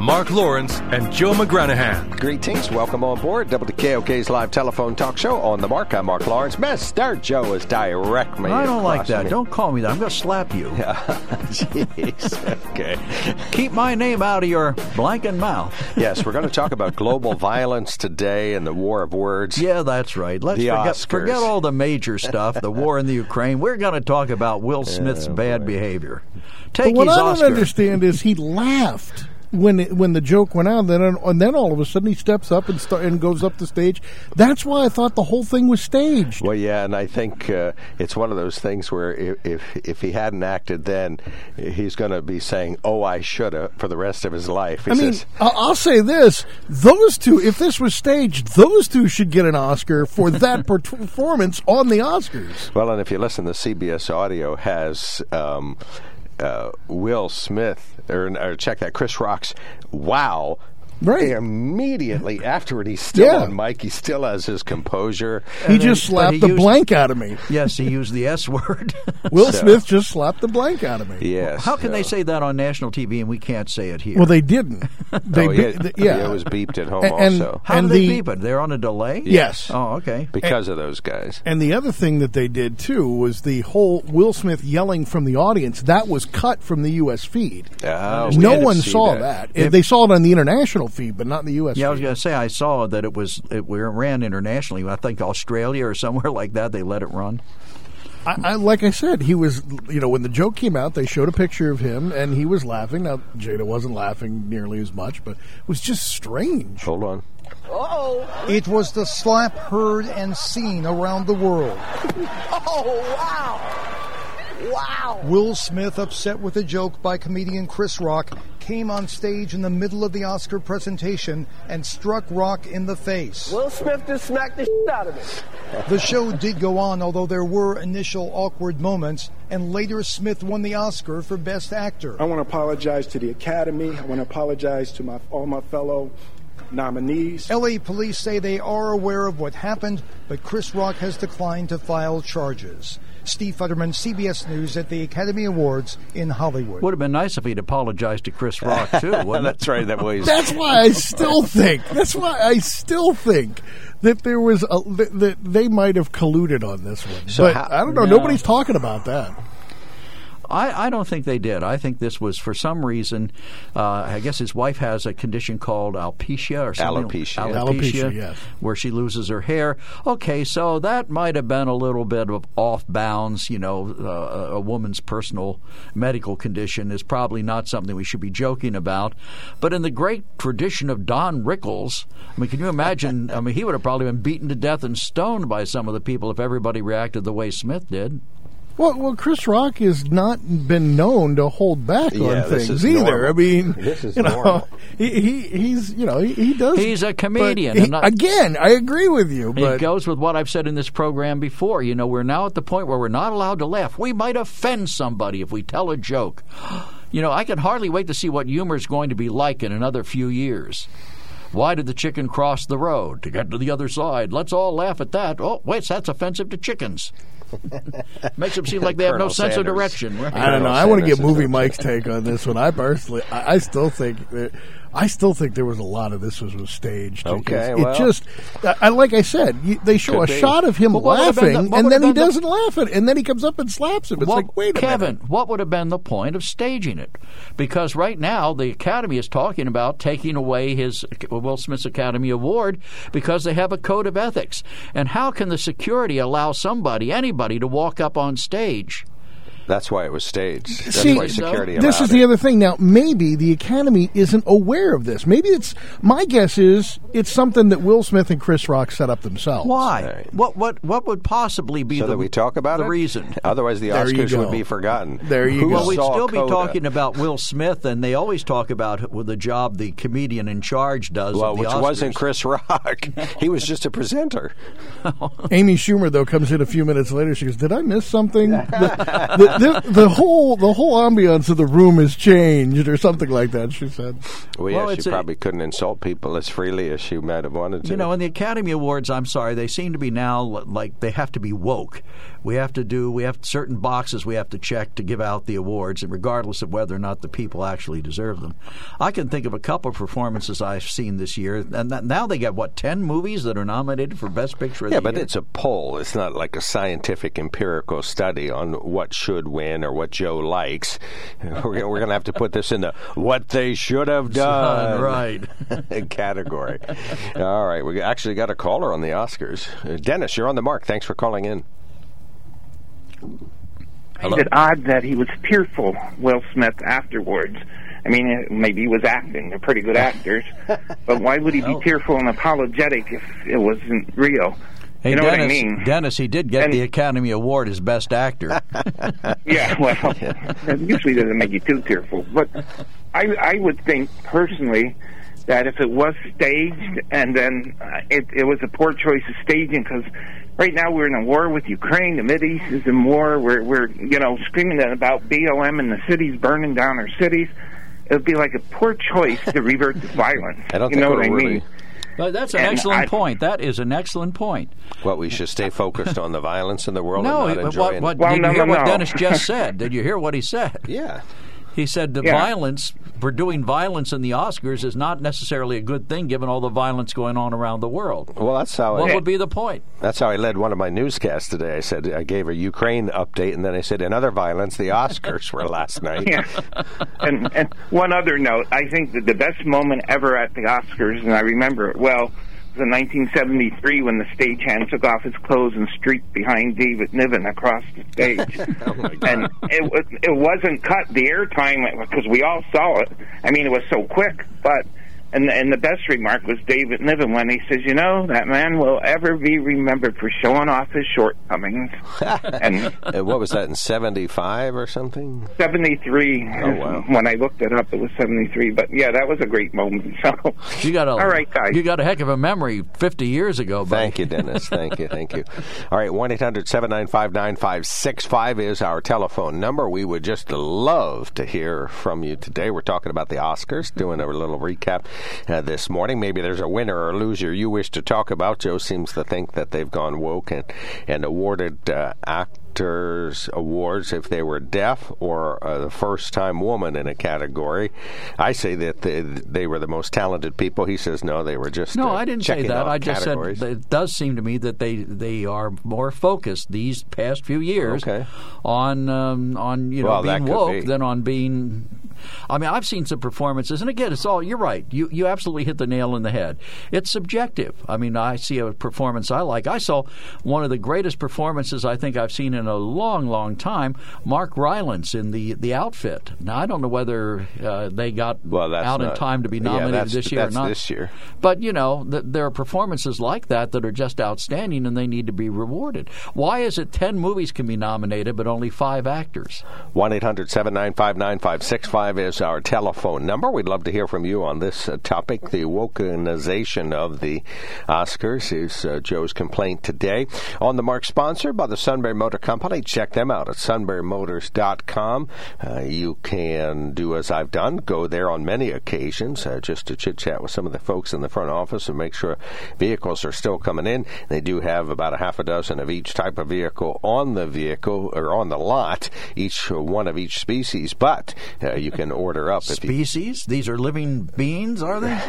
Mark Lawrence and Joe McGranahan. Greetings. Welcome on board WKOK's live telephone talk show on the Mark. I'm Mark Lawrence. Mr. Joe is direct me. I don't like that. me. Don't call me that. I'm going to slap you. Jeez. Okay. Keep my name out of your blanking mouth. Yes, we're going to talk about global violence today and the war of words. Yeah, that's right. Let's The forget, Oscars. forget all the major stuff, the war in the Ukraine. We're going to talk about Will oh, Smith's bad behavior. Take But what his I don't Oscar. understand is he laughed when it, when the joke went out. Then and then all of a sudden he steps up and start, and goes up the stage. That's why I thought the whole thing was staged. Well, yeah, and I think uh, it's one of those things where if if, if he hadn't acted then, he's going to be saying, "Oh, I shoulda" for the rest of his life. He I mean, says, I'll say this: those two, if this was staged, those two should get an Oscar for that per- performance on the Oscars. Well, and if you listen, the CBS audio has um, uh, Will Smith, or, or check that, Chris Rock's wow. Right. Immediately afterward, he's still Yeah. on mic. He still has his composure. He And then- just but slapped he the used- blank out of me. Yes, he used the S word. Will So- Smith just slapped the blank out of me. Yes. How can they say that on national TV and we can't say it here? Well, they didn't. They Oh, be- yeah, yeah. it was beeped at home And- and- also How and they the- beep it? They're on a delay? Yes. Oh, okay. because of those guys. And the other thing that they did too was the whole Will Smith yelling from the audience that was cut from the U.S. feed. Oh, no one saw that. that. They saw it on the international feed, but not in the U.S. Yeah, I was going to say I saw that it was it ran internationally. I think Australia or somewhere like that. They let it run. I, I, like I said, he was. You know, when the joke came out, they showed a picture of him, and he was laughing. Now Jada wasn't laughing nearly as much, but it was just strange. Hold on. Oh! It was the slap heard and seen around the world. Oh, wow. Wow. Will Smith, upset with a joke by comedian Chris Rock, came on stage in the middle of the Oscar presentation and struck Rock in the face. Will Smith just smacked the shit out of me. The show did go on, although there were initial awkward moments, and later Smith won the Oscar for Best Actor. I want to apologize to the Academy. I want to apologize to my, all my fellow nominees. LA police say they are aware of what happened, but Chris Rock has declined to file charges. Steve Futterman, CBS News at the Academy Awards in Hollywood. Would have been nice if he'd apologized to Chris Rock too, wouldn't it? That's right. That was. That's why I still think. That's why I still think that there was a, that, that they might have colluded on this one. So but how- I don't know. Nobody's talking about that. I, I don't think they did. I think this was for some reason. Uh, I guess his wife has a condition called alopecia or something. Alopecia. Alopecia, yes. Where she loses her hair. Okay, so that might have been a little bit of off bounds. You know, uh, a woman's personal medical condition is probably not something we should be joking about. But in the great tradition of Don Rickles, I mean, can you imagine? I mean, he would have probably been beaten to death and stoned by some of the people if everybody reacted the way Smith did. Well, well, Chris Rock has not been known to hold back Yeah, on this things is either. normal. I mean, This is you know, normal. he, he he's you know he, he does. He's a comedian, he- and not- again, I agree with you, It goes with what I've said in this program before. You know, we're now at the point where we're not allowed to laugh. We might offend somebody if we tell a joke. You know, I can hardly wait to see what humor is going to be like in another few years. Why did the chicken cross the road? To get to the other side. Let's all laugh at that. Oh, wait, that's offensive to chickens. Makes them seem like they have no Colonel sense of direction. Right? I don't know. Colonel I want to get is Movie Mike's take on this one. I personally, I, I still think that. I still think there was a lot of this was, was staged. Okay, because well. it just, I, like I said, you, they show a be. shot of him Well, what would have been laughing, the- and then he the- doesn't laugh it, and then he comes up and slaps him. It's like, wait a Kevin, minute. what would have been the point of staging it? Because right now the Academy is talking about taking away his Will Smith's Academy Award because they have a code of ethics. And how can the security allow somebody, anybody, to walk up on stage That's why it was staged. That's See, why security. this allowed is the other thing. Now, maybe the Academy isn't aware of this. Maybe it's my guess is it's something that Will Smith and Chris Rock set up themselves. Why? Right. What what what would possibly be so the that we talk about the it. reason? Otherwise, the There Oscars would be forgotten. There you Who go. Well, we'd saw still be talking about Will Smith, and they always talk about with the job the comedian in charge does. Well, of the which Oscars. wasn't Chris Rock. he was just a presenter. Amy Schumer though comes in a few minutes later. She goes, "Did I miss something? the, the, the, the whole the whole ambiance of the room has changed, or something like that." She said. Well, Well, yeah, it's she a- probably couldn't insult people as freely as she might have wanted to. You know, in the Academy Awards, I'm sorry, they seem to be now like they have to be woke. We have to do, we have certain boxes we have to check to give out the awards, and regardless of whether or not the people actually deserve them. I can think of a couple of performances I've seen this year, and that, now they got what ten movies that are nominated for Best Picture. Of yeah, the but year? it's a poll. It's not like a scientific empirical study on what should win or what Joe likes. We're, gonna- we're going to have to put this in the what they should have done right. category. All right, we actually got a caller on the Oscars. Uh, Dennis, you're on the mark. Thanks for calling in. find it odd that he was tearful, Will Smith, afterwards. I mean, uh, maybe he was acting. They're pretty good actors. but why would he be tearful and apologetic if it wasn't real? Hey, you know Dennis, what I mean? Dennis, he did get And- the Academy Award as Best Actor. Yeah, well, that usually doesn't make you too tearful. But I, I would think personally that if it was staged and then uh, it, it was a poor choice of staging because right now we're in a war with Ukraine, the Mid East is in war. We're we're you know screaming about BLM and the cities burning down our cities. It would be like a poor choice to revert to violence. I don't you think know we're what I really- mean? But that's an And excellent I- point. That is an excellent point. What we should stay focused on the violence in the world No, and not what, what, it. Well, did no, you hear no, what no. Dennis just said? Did you hear what he said? Yeah. He said the Yeah. violence, for doing violence in the Oscars, is not necessarily a good thing given all the violence going on around the world. Well, that's how What I, would be the point? that's how I led one of my newscasts today. I said I gave a Ukraine update, and then I said in other violence, the Oscars were last night. Yeah. and and one other note, I think that the best moment ever at the Oscars, and I remember it well, in 1973 when the stagehand took off his clothes and streaked behind David Niven across the stage. Oh, and it was it wasn't cut the airtime because we all saw it. I mean, it was so quick, but. And, and the best remark was David Niven when he says, "You know, that man will ever be remembered for showing off his shortcomings." and what was that in '75 or something? 73. Oh, wow. When I looked it up, it was 73. But yeah, that was a great moment. So, You got a All right, guys. You got a heck of a memory. Fifty years ago, buddy. Thank you, Dennis. Thank you. Thank you. All right, 1 800 795 9565 is our telephone number. We would just love to hear from you today. We're talking about the Oscars, doing a little recap uh, this morning. Maybe there's a winner or loser you wish to talk about. Joe seems to think that they've gone woke and, and awarded uh, actors awards if they were deaf or uh, the first time woman in a category. I say that they, they were the most talented people. He says no, they were just No, uh, I didn't say that. I just categories. said it does seem to me that they they are more focused these past few years Okay. on um, on you know Well, that being woke be. than on being. I mean, I've seen some performances, and again, it's all you're right. You you absolutely hit the nail in the head. It's subjective. I mean, I see a performance I like. I saw one of the greatest performances I think I've seen in a long, long time. Mark Rylance in the the outfit. Now, I don't know whether uh, they got Well, out in time to be nominated that's- this year or not. this year. But you know, th- there are performances like that that are just outstanding, and they need to be rewarded. Why is it ten movies can be nominated, but only five actors? 1 800 795 9565 is our telephone number. We'd love to hear from you on this uh, topic. The wokenization of the Oscars is uh, Joe's complaint today. On the mark, sponsored by the Sunbury Motor Company. Check them out at sunburymotors.com. Uh, you can do as I've done, go there on many occasions uh, just to chit chat with some of the folks in the front office and make sure vehicles are still coming in. They do have about a half a dozen of each type of vehicle on the vehicle or on the lot, each one of each species, but uh, you can order up. If you, Species? These are living beings, are they?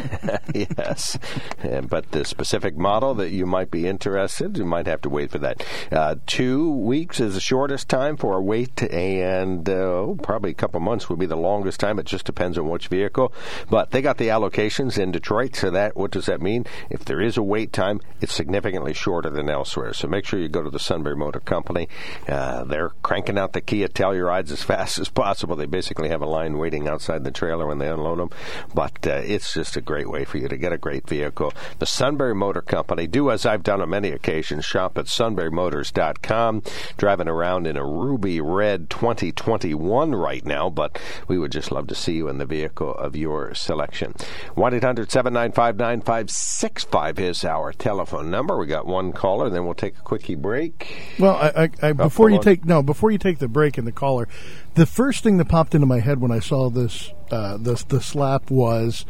yes, And- but the specific model that you might be interested, you might have to wait for that. Uh, two weeks is the shortest time for a wait, and uh, probably a couple months would be the longest time. It just depends on which vehicle. But they got the allocations in Detroit, so that what does that mean? If there is a wait time, it's significantly shorter than elsewhere. So make sure you go to the Sunbury Motor Company. Uh, they're cranking out the Kia Tellurides as fast as possible. They basically have a line waiting outside the trailer when they unload them. But uh, it's just a great way for you to get a great vehicle. The Sunbury Motor Company. Do as I've done on many occasions. Shop at sunburymotors.com. Driving around in a ruby red 2021 right now, but we would just love to see you in the vehicle of your selection. 1 800 795 9565 is our telephone number. We got one caller, then we'll take a quickie break. Well, I, I, I before you on. take no, before you take the break and the caller, the first thing that popped into my head when I saw this, uh, this the slap was,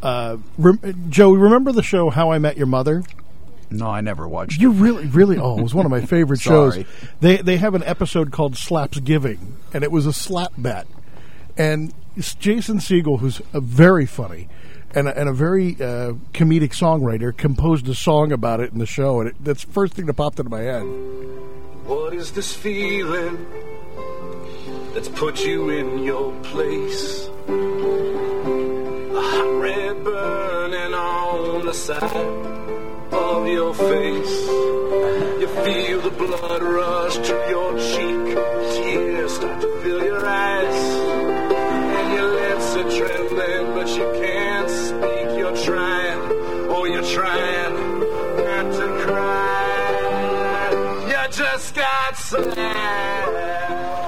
uh, rem- Joe. Remember the show How I Met Your Mother? No, I never watched You really, really, oh, it was one of my favorite shows. They they have an episode called Slaps Giving, and it was a slap bet. And Jason Segel, who's a very funny and a, and a very uh, comedic songwriter, composed a song about it in the show, and it, that's the first thing that popped into my head. What is this feeling that's put you in your place? A hot red burning on the side of your face. You feel the blood rush to your cheek. Tears start to fill your eyes. And your lips are trembling, but you can't speak. You're trying, oh, you're trying not to cry. You just got slapped.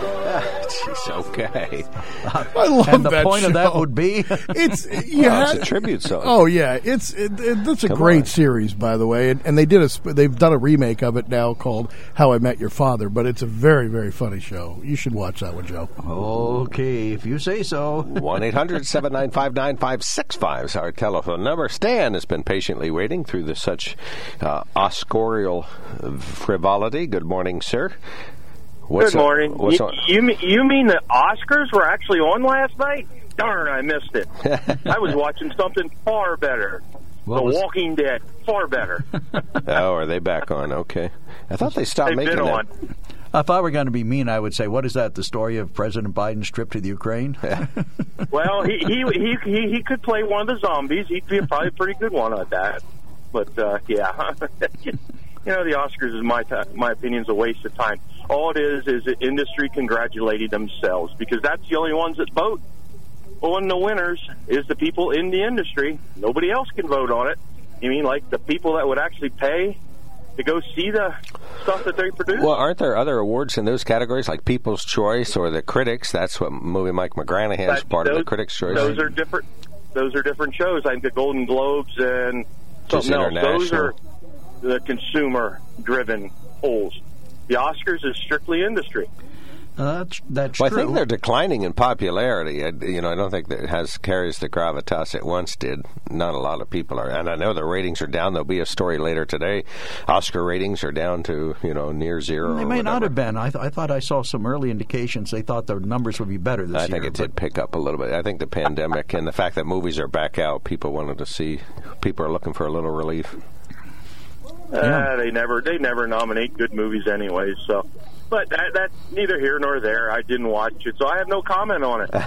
Jeez, okay. I love And the that point of that would be It's you Well, it's a tribute song. Oh yeah, it's it, it, that's a Come great on. series, by the way, and, and they did a they've done a remake of it now called How I Met Your Father, but it's a very very funny show. You should watch that one, Joe. okay, if you say so. 1 800 795 9565 is our telephone number. Stan has been patiently waiting through the such uh, Oscarial frivolity. Good morning, sir. What's Good up- morning. what's you, on- you mean- you mean the Oscars were actually on last night? Darn, I missed it. I was watching something far better. What the was- Walking Dead, far better. oh, are they back on? Okay. I thought they stopped They've making been that. on. If I were going to be mean, I would say, "What is that? The story of President Biden's trip to the Ukraine?" Well, he, he he he he could play one of the zombies. He'd be probably a pretty good one at that. But uh, yeah, you know, the Oscars is my ti my opinion is a waste of time. All it is is the industry congratulating themselves because that's the only ones that vote on the winners is the people in the industry. Nobody else can vote on it. You mean like the people that would actually pay to go see the stuff that they produce? Well, aren't there other awards in those categories, like People's Choice or the Critics? That's what movie Mike McGranahan is That- part of the Critics' Choice. Those are different. Those are different shows. I think the Golden Globes and Just something else. Those are the consumer-driven polls. The Oscars is strictly industry. Uh, that's that's Well, I think they're declining in popularity. I, you know, I don't think that it has carries the gravitas it once did. Not a lot of people are, and I know the ratings are down. There'll be a story later today. Oscar ratings are down to you know near zero. They may not have been. I, th- I thought I saw some early indications. They thought the numbers would be better this I year. I think it did pick up a little bit. I think the pandemic and the fact that movies are back out, people wanted to see. People are looking for a little relief. Uh, they never they never nominate good movies anyway. So, but that, that's neither here nor there. I didn't watch it, so I have no comment on it.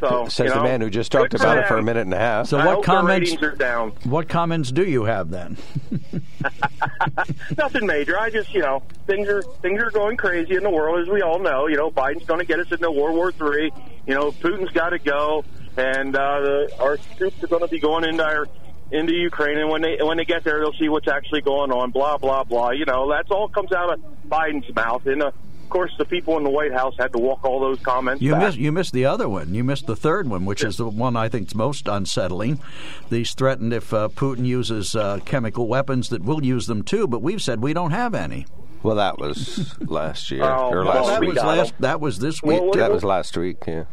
So Says you the man who just talked about it for a minute and a half. So I what comments? Are down. What comments do you have then? Nothing major. I just, you know, things are things are going crazy in the world, as we all know. You know, Biden's going to get us into World War Three. You know, Putin's got to go, and uh, the, our troops are going to be going into our into Ukraine. And when they when they get there, they'll see what's actually going on. Blah blah blah. You know, that's all comes out of Biden's mouth. And uh, of course, the people in the White House had to walk all those comments You back. missed you missed the other one. You missed the third one, which is the one I think is most unsettling. These threatened if uh, Putin uses uh, chemical weapons that we'll use them too, but we've said we don't have any. Well, that was last year Oh, or last that that week. was last. That was this week. Well, that was last week. Yeah.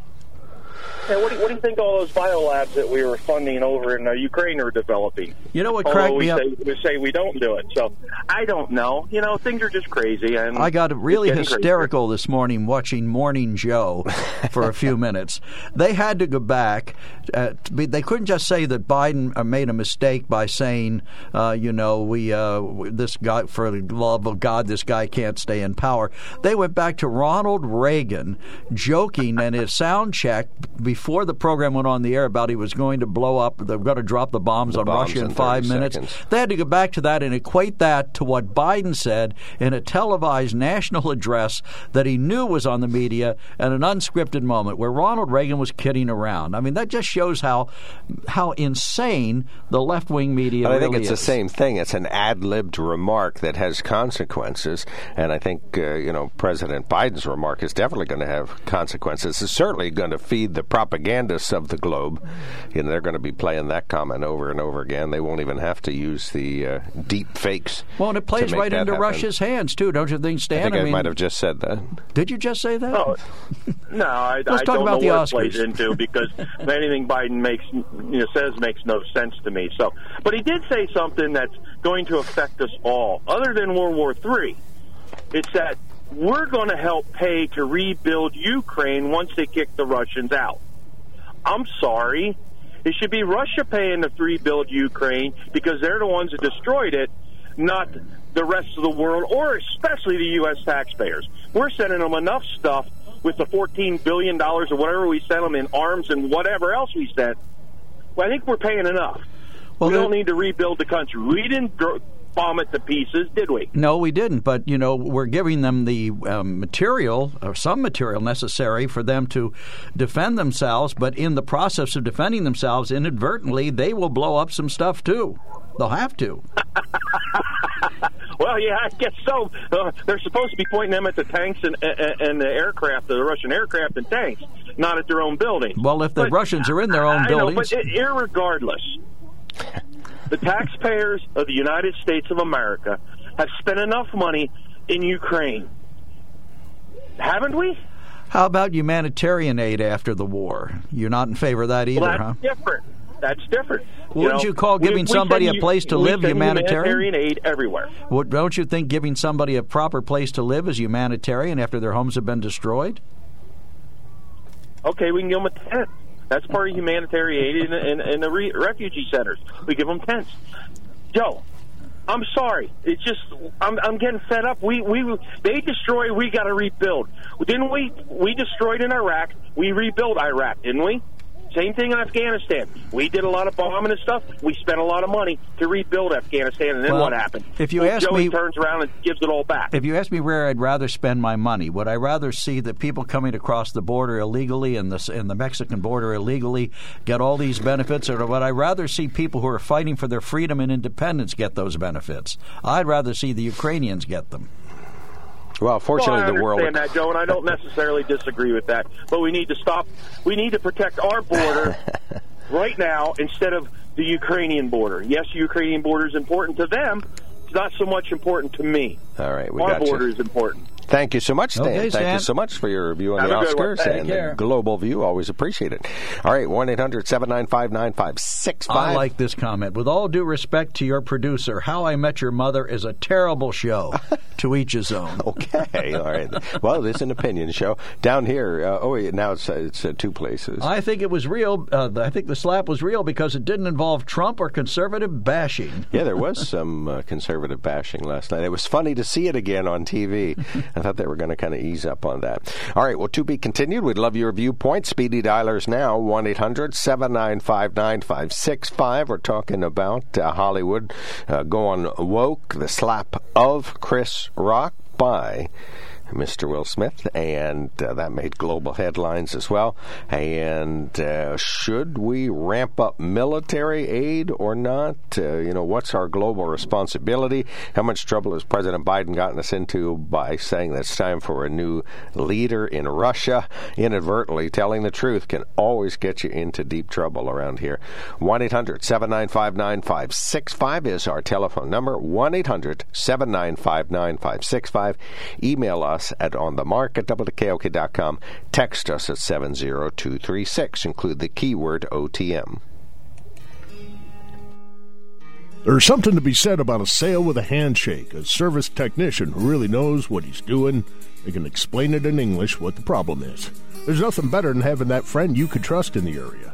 And what do, you, what do you think all those biolabs that we were funding over in uh, Ukraine are developing? You know what Although cracked we me up? say, we say we don't do it. So I don't know. You know, things are just crazy. And I got really hysterical this morning watching Morning Joe for a few minutes. They had to go back. Uh, they couldn't just say that Biden uh, made a mistake by saying, uh, you know, we uh, this guy, for the love of God, this guy can't stay in power. They went back to Ronald Reagan joking and his sound check before the program went on the air about he was going to blow up, they're going to drop the bombs The on bombs Russia in in five minutes. seconds. They had to go back to that and equate that to what Biden said in a televised national address that he knew was on the media at an unscripted moment where Ronald Reagan was kidding around. I mean, that just shows how how insane the left wing media But I think really it's the same thing. It's an ad libbed remark that has consequences, and I think uh, you know President Biden's remark is definitely going to have consequences. It's certainly going to feed the propagandists of the globe. and they're going to be playing that comment over and over again. They won't even have to use the uh, deep fakes. Well, and it plays right into happen. Russia's hands too, don't you think, Stan? I think I, mean, might have just said that. Did you just say that? Oh, no, I, Let's I talk don't about know the what Oscars. it plays into because anything Biden makes you know says makes no sense to me. So, but he did say something that's going to affect us all, other than World War III. It's that we're going to help pay to rebuild Ukraine once they kick the Russians out. I'm sorry. It should be Russia paying to rebuild Ukraine because they're the ones that destroyed it, not the rest of the world, or especially the U.S. taxpayers. We're sending them enough stuff with the $14 billion or whatever we sent them in arms and whatever else we sent. Well, I think we're paying enough. Well, we don't need to rebuild the country. We didn't bomb it to pieces, did we? No, we didn't. But you know, we're giving them the um, material or some material necessary for them to defend themselves. But in the process of defending themselves, inadvertently, they will blow up some stuff too. They'll have to. Well, yeah, I guess so. Uh, they're supposed to be pointing them at the tanks and, and, and the aircraft, the Russian aircraft and tanks, not at their own building. Well, if the But Russians are in their own I know, buildings, but i- irregardless, the taxpayers of the United States of America have spent enough money in Ukraine, haven't we? how about humanitarian aid after the war? You're not in favor of that either, well, that's huh? different. That's different. Wouldn't know, you call giving we somebody a place to we live humanitarian? humanitarian aid everywhere. Would- Don't you think giving somebody a proper place to live is humanitarian after their homes have been destroyed? Okay, we can give them a tent. That's part of humanitarian aid in, in, in the re- refugee centers. We give them tents. Joe, I'm sorry. It's just I'm, I'm getting fed up. We we they destroy. We got to rebuild. Didn't we? We destroyed in Iraq. We rebuilt Iraq, didn't we? Same thing in Afghanistan. We did a lot of bombing and stuff. We spent a lot of money to rebuild Afghanistan, and then Well, what happened? if you Well, ask Joey me- turns around and gives it all back. If you ask me where I'd rather spend my money, would I rather see the people coming across the border illegally and the in the Mexican border illegally get all these benefits, or would I rather see people who are fighting for their freedom and independence get those benefits? I'd rather see the Ukrainians get them. Well, fortunately, well, the world. I understand that, Joe, and I don't necessarily disagree with that. But we need to stop. We need to protect our border right now instead of the Ukrainian border. Yes, the Ukrainian border is important to them. It's not so much important to me. All right, we our got you. border is important. Thank you so much, Stan. Okay, Thank Stan. you so much for your review on Have the a. Oscars and care. the global view. Always appreciate it. All right, 1 800 795 9565. I like this comment. With all due respect to your producer, How I Met Your Mother is a terrible show. to each his own. Okay, all right. Well, it is an opinion show. Down here, uh, oh, wait, now it's, uh, it's uh, two places. I think it was real. Uh, I think the slap was real because it didn't involve Trump or conservative bashing. Yeah, there was some uh, conservative bashing last night. It was funny to see it again on TV. I thought they were going to kind of ease up on that. All right, well, to be continued. We'd love your viewpoint. Speedy dialers now 1 800 795 9565. We're talking about uh, Hollywood uh, going woke, the slap of Chris Rock by. Mr. Will Smith, and uh, that made global headlines as well. And uh, should we ramp up military aid or not? Uh, you know, what's our global responsibility? How much trouble has President Biden gotten us into by saying that it's time for a new leader in Russia? Inadvertently telling the truth can always get you into deep trouble around here. 1 800 795 9565 is our telephone number. 1 800 795 9565. Email us us at on the mark at WKOK.com. Text us at 70236. Include the keyword OTM. There's something to be said about a sale with a handshake. A service technician who really knows what he's doing. They can explain it in English what the problem is. There's nothing better than having that friend you could trust in the area.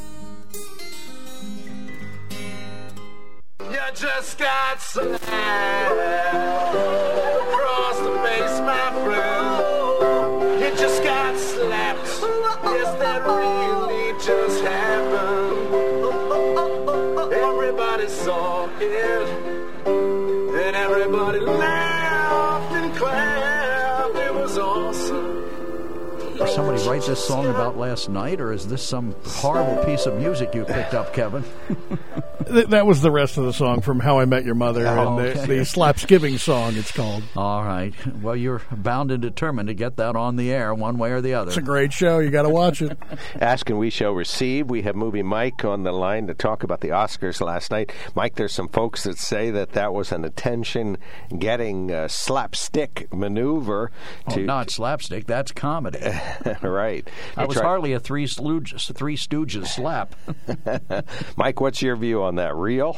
You just got slapped across the face, my friend. You just got slapped. Yes, that really just happened. Everybody saw it, and everybody laughed and clapped. It was awesome. Did somebody write this song about last night, or is this some horrible piece of music you picked up, Kevin? Th- that was the rest of the song from How I Met Your Mother Oh, and the, okay. the Slapsgiving song. It's called. All right. Well, you're bound and determined to get that on the air one way or the other. It's a great show. You got to watch it. Ask and we shall receive. We have movie Mike on the line to talk about the Oscars last night. Mike, there's some folks that say that that was an attention-getting uh, slapstick maneuver. Oh, To, not slapstick. That's comedy. right. That They was tried- hardly a three stooges, three stooges slap. Mike, what's your view on that? Real?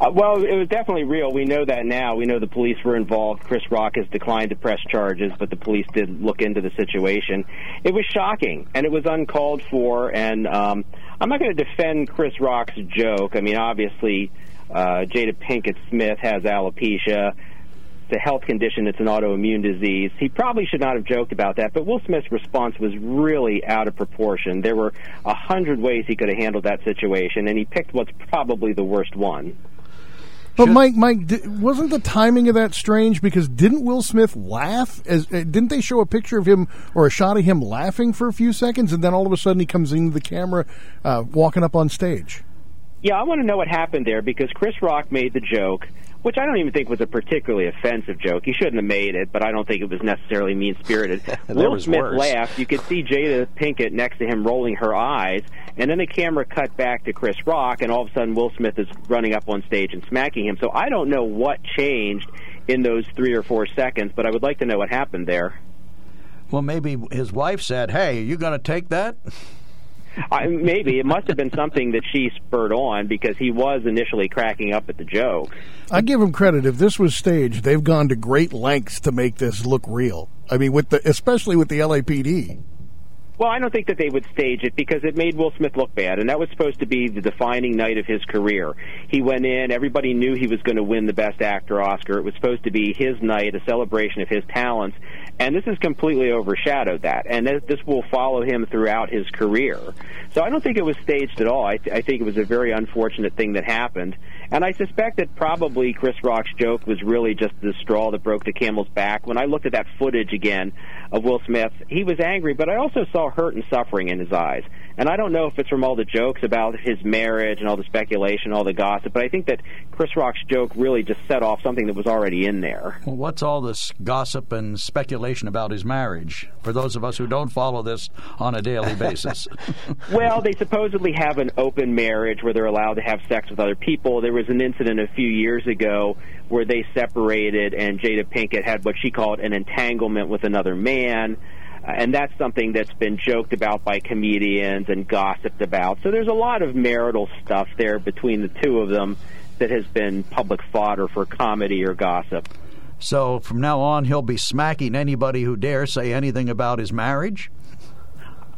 Uh, well, it was definitely real. We know that now. We know the police were involved. Chris Rock has declined to press charges, but the police did look into the situation. It was shocking, and it was uncalled for. And um, I'm not going to defend Chris Rock's joke. I mean, obviously, uh, Jada Pinkett Smith has alopecia. It's a health condition. It's an autoimmune disease. He probably should not have joked about that, but Will Smith's response was really out of proportion. There were a hundred ways he could have handled that situation, and he picked what's probably the worst one. But Mike, Mike, wasn't the timing of that strange? Because didn't Will Smith laugh? As uh, didn't they show a picture of him or a shot of him laughing for a few seconds, and then all of a sudden he comes into the camera, uh, walking up on stage? Yeah, I want to know what happened there because Chris Rock made the joke, which I don't even think was a particularly offensive joke. He shouldn't have made it, but I don't think it was necessarily mean spirited. Will Smith worse. laughed. You could see Jada Pinkett next to him rolling her eyes, and then the camera cut back to Chris Rock, and all of a sudden Will Smith is running up on stage and smacking him. So I don't know what changed in those three or four seconds, but I would like to know what happened there. Well, maybe his wife said, "Hey, are you going to take that?" I, maybe it must have been something that she spurred on because he was initially cracking up at the joke. I give him credit. If this was staged, they've gone to great lengths to make this look real. I mean, with the especially with the LAPD. Well, I don't think that they would stage it because it made Will Smith look bad, and that was supposed to be the defining night of his career. He went in, everybody knew he was going to win the Best Actor Oscar. It was supposed to be his night, a celebration of his talents, and this has completely overshadowed that, and this, will follow him throughout his career. So I don't think it was staged at all. I, th- I think it was a very unfortunate thing that happened, and I suspect that probably Chris Rock's joke was really just the straw that broke the camel's back. When I looked at that footage again of Will Smith, he was angry, but I also saw hurt and suffering in his eyes. And I don't know if it's from all the jokes about his marriage and all the speculation, all the gossip, but I think that Chris Rock's joke really just set off something that was already in there. Well, what's all this gossip and speculation about his marriage? For those of us who don't follow this on a daily basis. Well, they supposedly have an open marriage where they're allowed to have sex with other people. There was an incident a few years ago where they separated, and Jada Pinkett had what she called an entanglement with another man. And that's something that's been joked about by comedians and gossiped about. So there's a lot of marital stuff there between the two of them that has been public fodder for comedy or gossip. so from now on, he'll be smacking anybody who dares say anything about his marriage.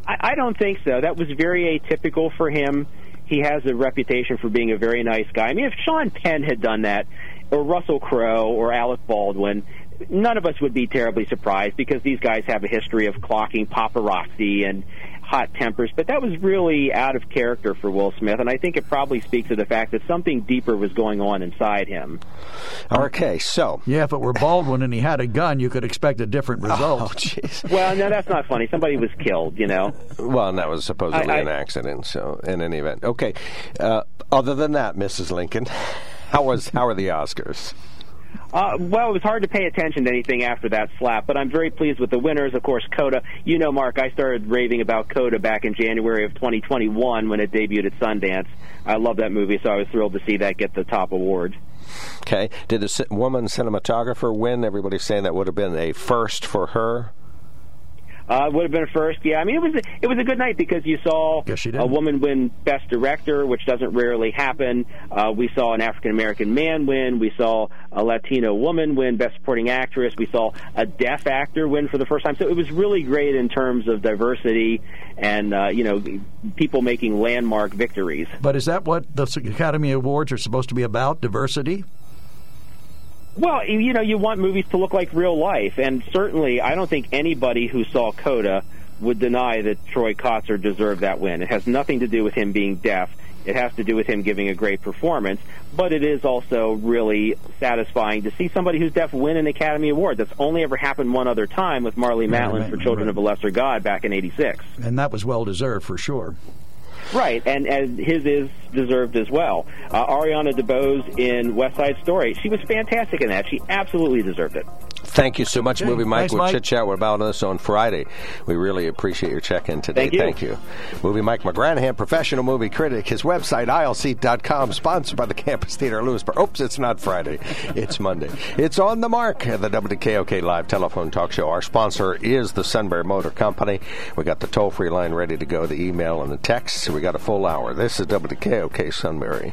I, I don't think so. That was very atypical for him. He has a reputation for being a very nice guy. I mean, if Sean Penn had done that, or Russell Crowe, or Alec Baldwin, none of us would be terribly surprised because these guys have a history of clocking paparazzi and hot tempers, but that was really out of character for Will Smith, and I think it probably speaks to the fact that something deeper was going on inside him. Okay, so yeah, if it were Baldwin and he had a gun, you could expect a different result. Oh, jeez. Well, no, that's not funny. Somebody was killed, you know. Well, and that was supposedly I- I- an accident. So, in any event, okay. Uh, other than that, Mrs. Lincoln, how was how are the Oscars? Uh, well, it was hard to pay attention to anything after that slap, but I'm very pleased with the winners. Of course, Coda. You know, Mark, I started raving about Coda back in January of 2021 when it debuted at Sundance. I love that movie, so I was thrilled to see that get the top award. Okay, did the woman cinematographer win? Everybody's saying that would have been a first for her. Uh, would have been a first. Yeah, I mean, it was a, it was a good night because you saw a woman win Best Director, which doesn't rarely happen. Uh, we saw an African American man win. We saw a Latino woman win Best Supporting Actress. We saw a deaf actor win for the first time. So it was really great in terms of diversity and uh, you know people making landmark victories. But is that what the Academy Awards are supposed to be about? Diversity? Well, you know, you want movies to look like real life, and certainly, I don't think anybody who saw Coda would deny that Troy Kotsur deserved that win. It has nothing to do with him being deaf. It has to do with him giving a great performance, but it is also really satisfying to see somebody who's deaf win an Academy Award. That's only ever happened one other time with Marlee Matlin for Children of a Lesser God back in '86. And that was well deserved for sure. Right, and, and his is deserved as well. Uh, Ariana DeBose in West Side Story, she was fantastic in that. She absolutely deserved it. Thank you so much, Okay, Movie Mike. thanks, we'll chit chat about this on Friday. We really appreciate your check in today. Thank you. Movie Mike McGranahan, professional movie critic. His website, aisleseat.com, sponsored by the Campus Theater Lewisburg. Oops, it's not Friday. It's Monday. It's on the mark, the WKOK live telephone talk show. Our sponsor is the Sunbury Motor Company. We got the toll free line ready to go, the email and the text. We got a full hour. This is WKOK Sunbury.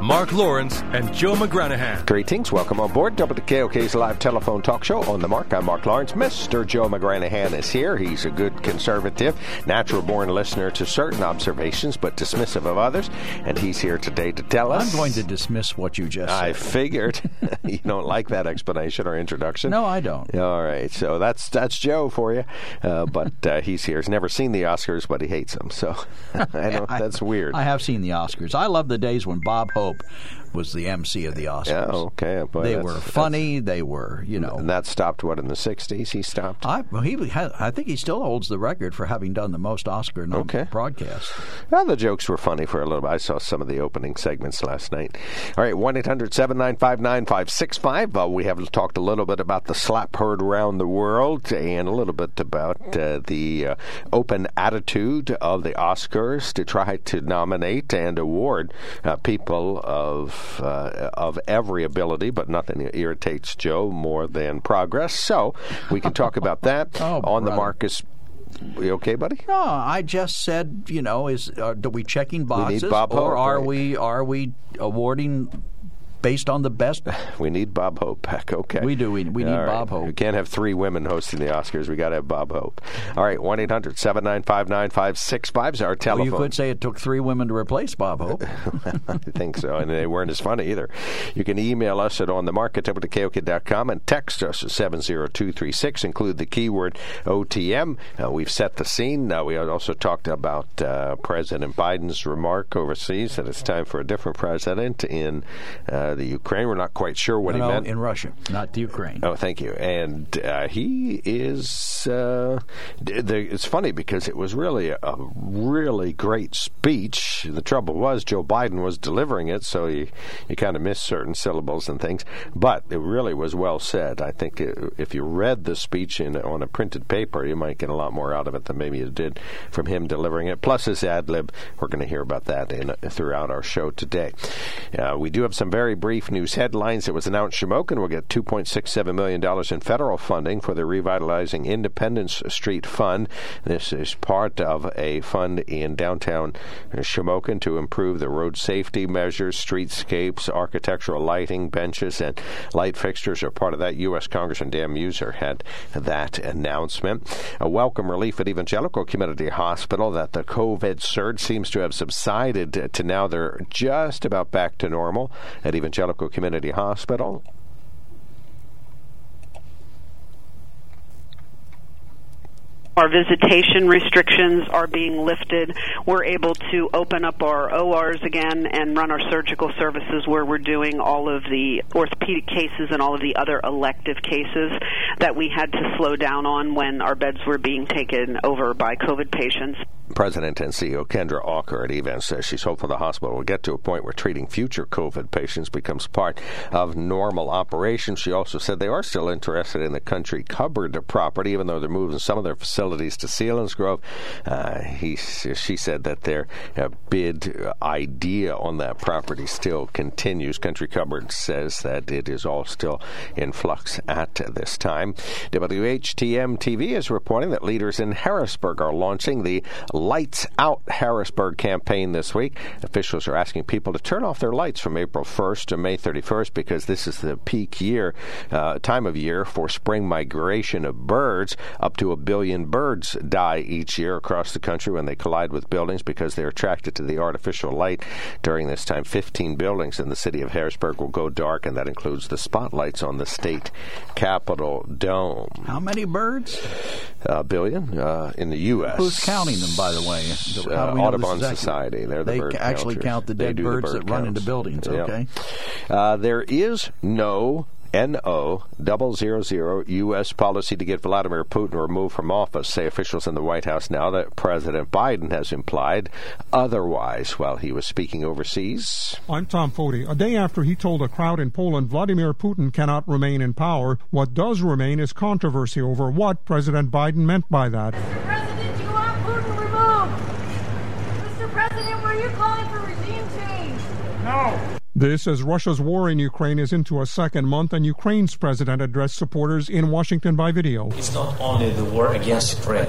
Mark Lawrence and Joe McGranahan. Greetings. Welcome on board WKOK's live telephone talk show on the mark. I'm Mark Lawrence. Mr. Joe McGranahan is here. He's a good conservative, natural born listener to certain observations, but dismissive of others. And he's here today to tell us. I'm going to dismiss what you just I said. figured you don't like that explanation or introduction. No, I don't. All right, so that's that's Joe for you, uh, but uh, he's here. He's never seen the Oscars, but he hates them. So I don't. That's weird. I have seen the Oscars. I love the days when Bob Hope hope was the MC of the Oscars. yeah, okay. Boy, they were funny. They were, you know. And that stopped what in the '60s? He stopped. I well, he I think he still holds the record for having done the most Oscar nom- Okay. broadcasts. Well, the jokes were funny for a little bit. I saw some of the opening segments last night. All right, 1 800 795 9565. Uh, We have talked a little bit about the slap heard around the world and a little bit about uh, the uh, open attitude of the Oscars to try to nominate and award uh, people of, uh, of every ability, but nothing irritates Joe more than progress. So we can talk about that Oh, on the. Marcus. You okay, buddy? No, I just said, you know, is uh, are we checking boxes Bob or are we are we awarding based on the best? We need Bob Hope back. Okay. We do. We- we need right. Bob Hope. We can't have three women hosting the Oscars. We got to have Bob Hope. All right. 1 800 795 9565 is our Well, telephone. you could say it took three women to replace Bob Hope. I think so. And they weren't as funny either. You can email us at onthemarket at WKOK.com and text us at 70236. Include the keyword OTM. Uh, we've set the scene. Uh, we also talked about uh, President Biden's remark overseas that it's time for a different president in uh, the Ukraine. We're not quite sure what no, he meant. in Russia, not the Ukraine. Oh, thank you. And uh, he is. Uh, the, it's funny because it was really a, a really great speech. The trouble was Joe Biden was delivering it, so he he kind of missed certain syllables and things. But it really was well said. I think it, if you read the speech in on a printed paper, you might get a lot more out of it than maybe you did from him delivering it. Plus his ad lib. We're going to hear about that in, throughout our show today. Uh, we do have some very brief news headlines. It was announced Shamokin will get $2.67 million in federal funding for the Revitalizing Independence Street Fund. This is part of a fund in downtown Shamokin to improve the road safety measures, streetscapes, architectural lighting, benches, and light fixtures are part of that. U.S. Congressman Dan Meuser had that announcement. A welcome relief at Evangelical Community Hospital that the COVID surge seems to have subsided to now they're just about back to normal at Evangelical Community Hospital. Our visitation restrictions are being lifted. We're able to open up our ORs again and run our surgical services where we're doing all of the orthopedic cases and all of the other elective cases that we had to slow down on when our beds were being taken over by COVID patients. President and CEO Kendra Aucker at Evans says she's hopeful the hospital will get to a point where treating future COVID patients becomes part of normal operations. She also said they are still interested in the country cupboard property, even though they're moving some of their facilities to Selinsgrove. Uh, he, she said that their uh, bid idea on that property still continues. Country Cupboard says that it is all still in flux at this time. WHTM TV is reporting that leaders in Harrisburg are launching the Lights Out Harrisburg campaign this week. Officials are asking people to turn off their lights from April 1st to May 31st because this is the peak year, uh, time of year for spring migration of birds. Up to a billion birds die each year across the country when they collide with buildings because they're attracted to the artificial light. During this time, 15 buildings in the city of Harrisburg will go dark, and that includes the spotlights on the state capitol dome. How many birds? A billion uh, in the U.S. Who's counting them, by the way? Uh, Audubon Society. They're the they bird actually counters. count the dead do the birds bird that run into buildings. Yep. Okay. Uh, there is no NO double zero zero U.S. policy to get Vladimir Putin removed from office, say officials in the White House now that President Biden has implied otherwise while he was speaking overseas. I'm Tom Foty. A day after he told a crowd in Poland Vladimir Putin cannot remain in power, what does remain is controversy over what President Biden meant by that. President, do you want Putin removed? Mr. President, were you calling for regime change? This as Russia's war in Ukraine is into a second month and Ukraine's president addressed supporters in Washington by video. It's not only the war against Ukraine.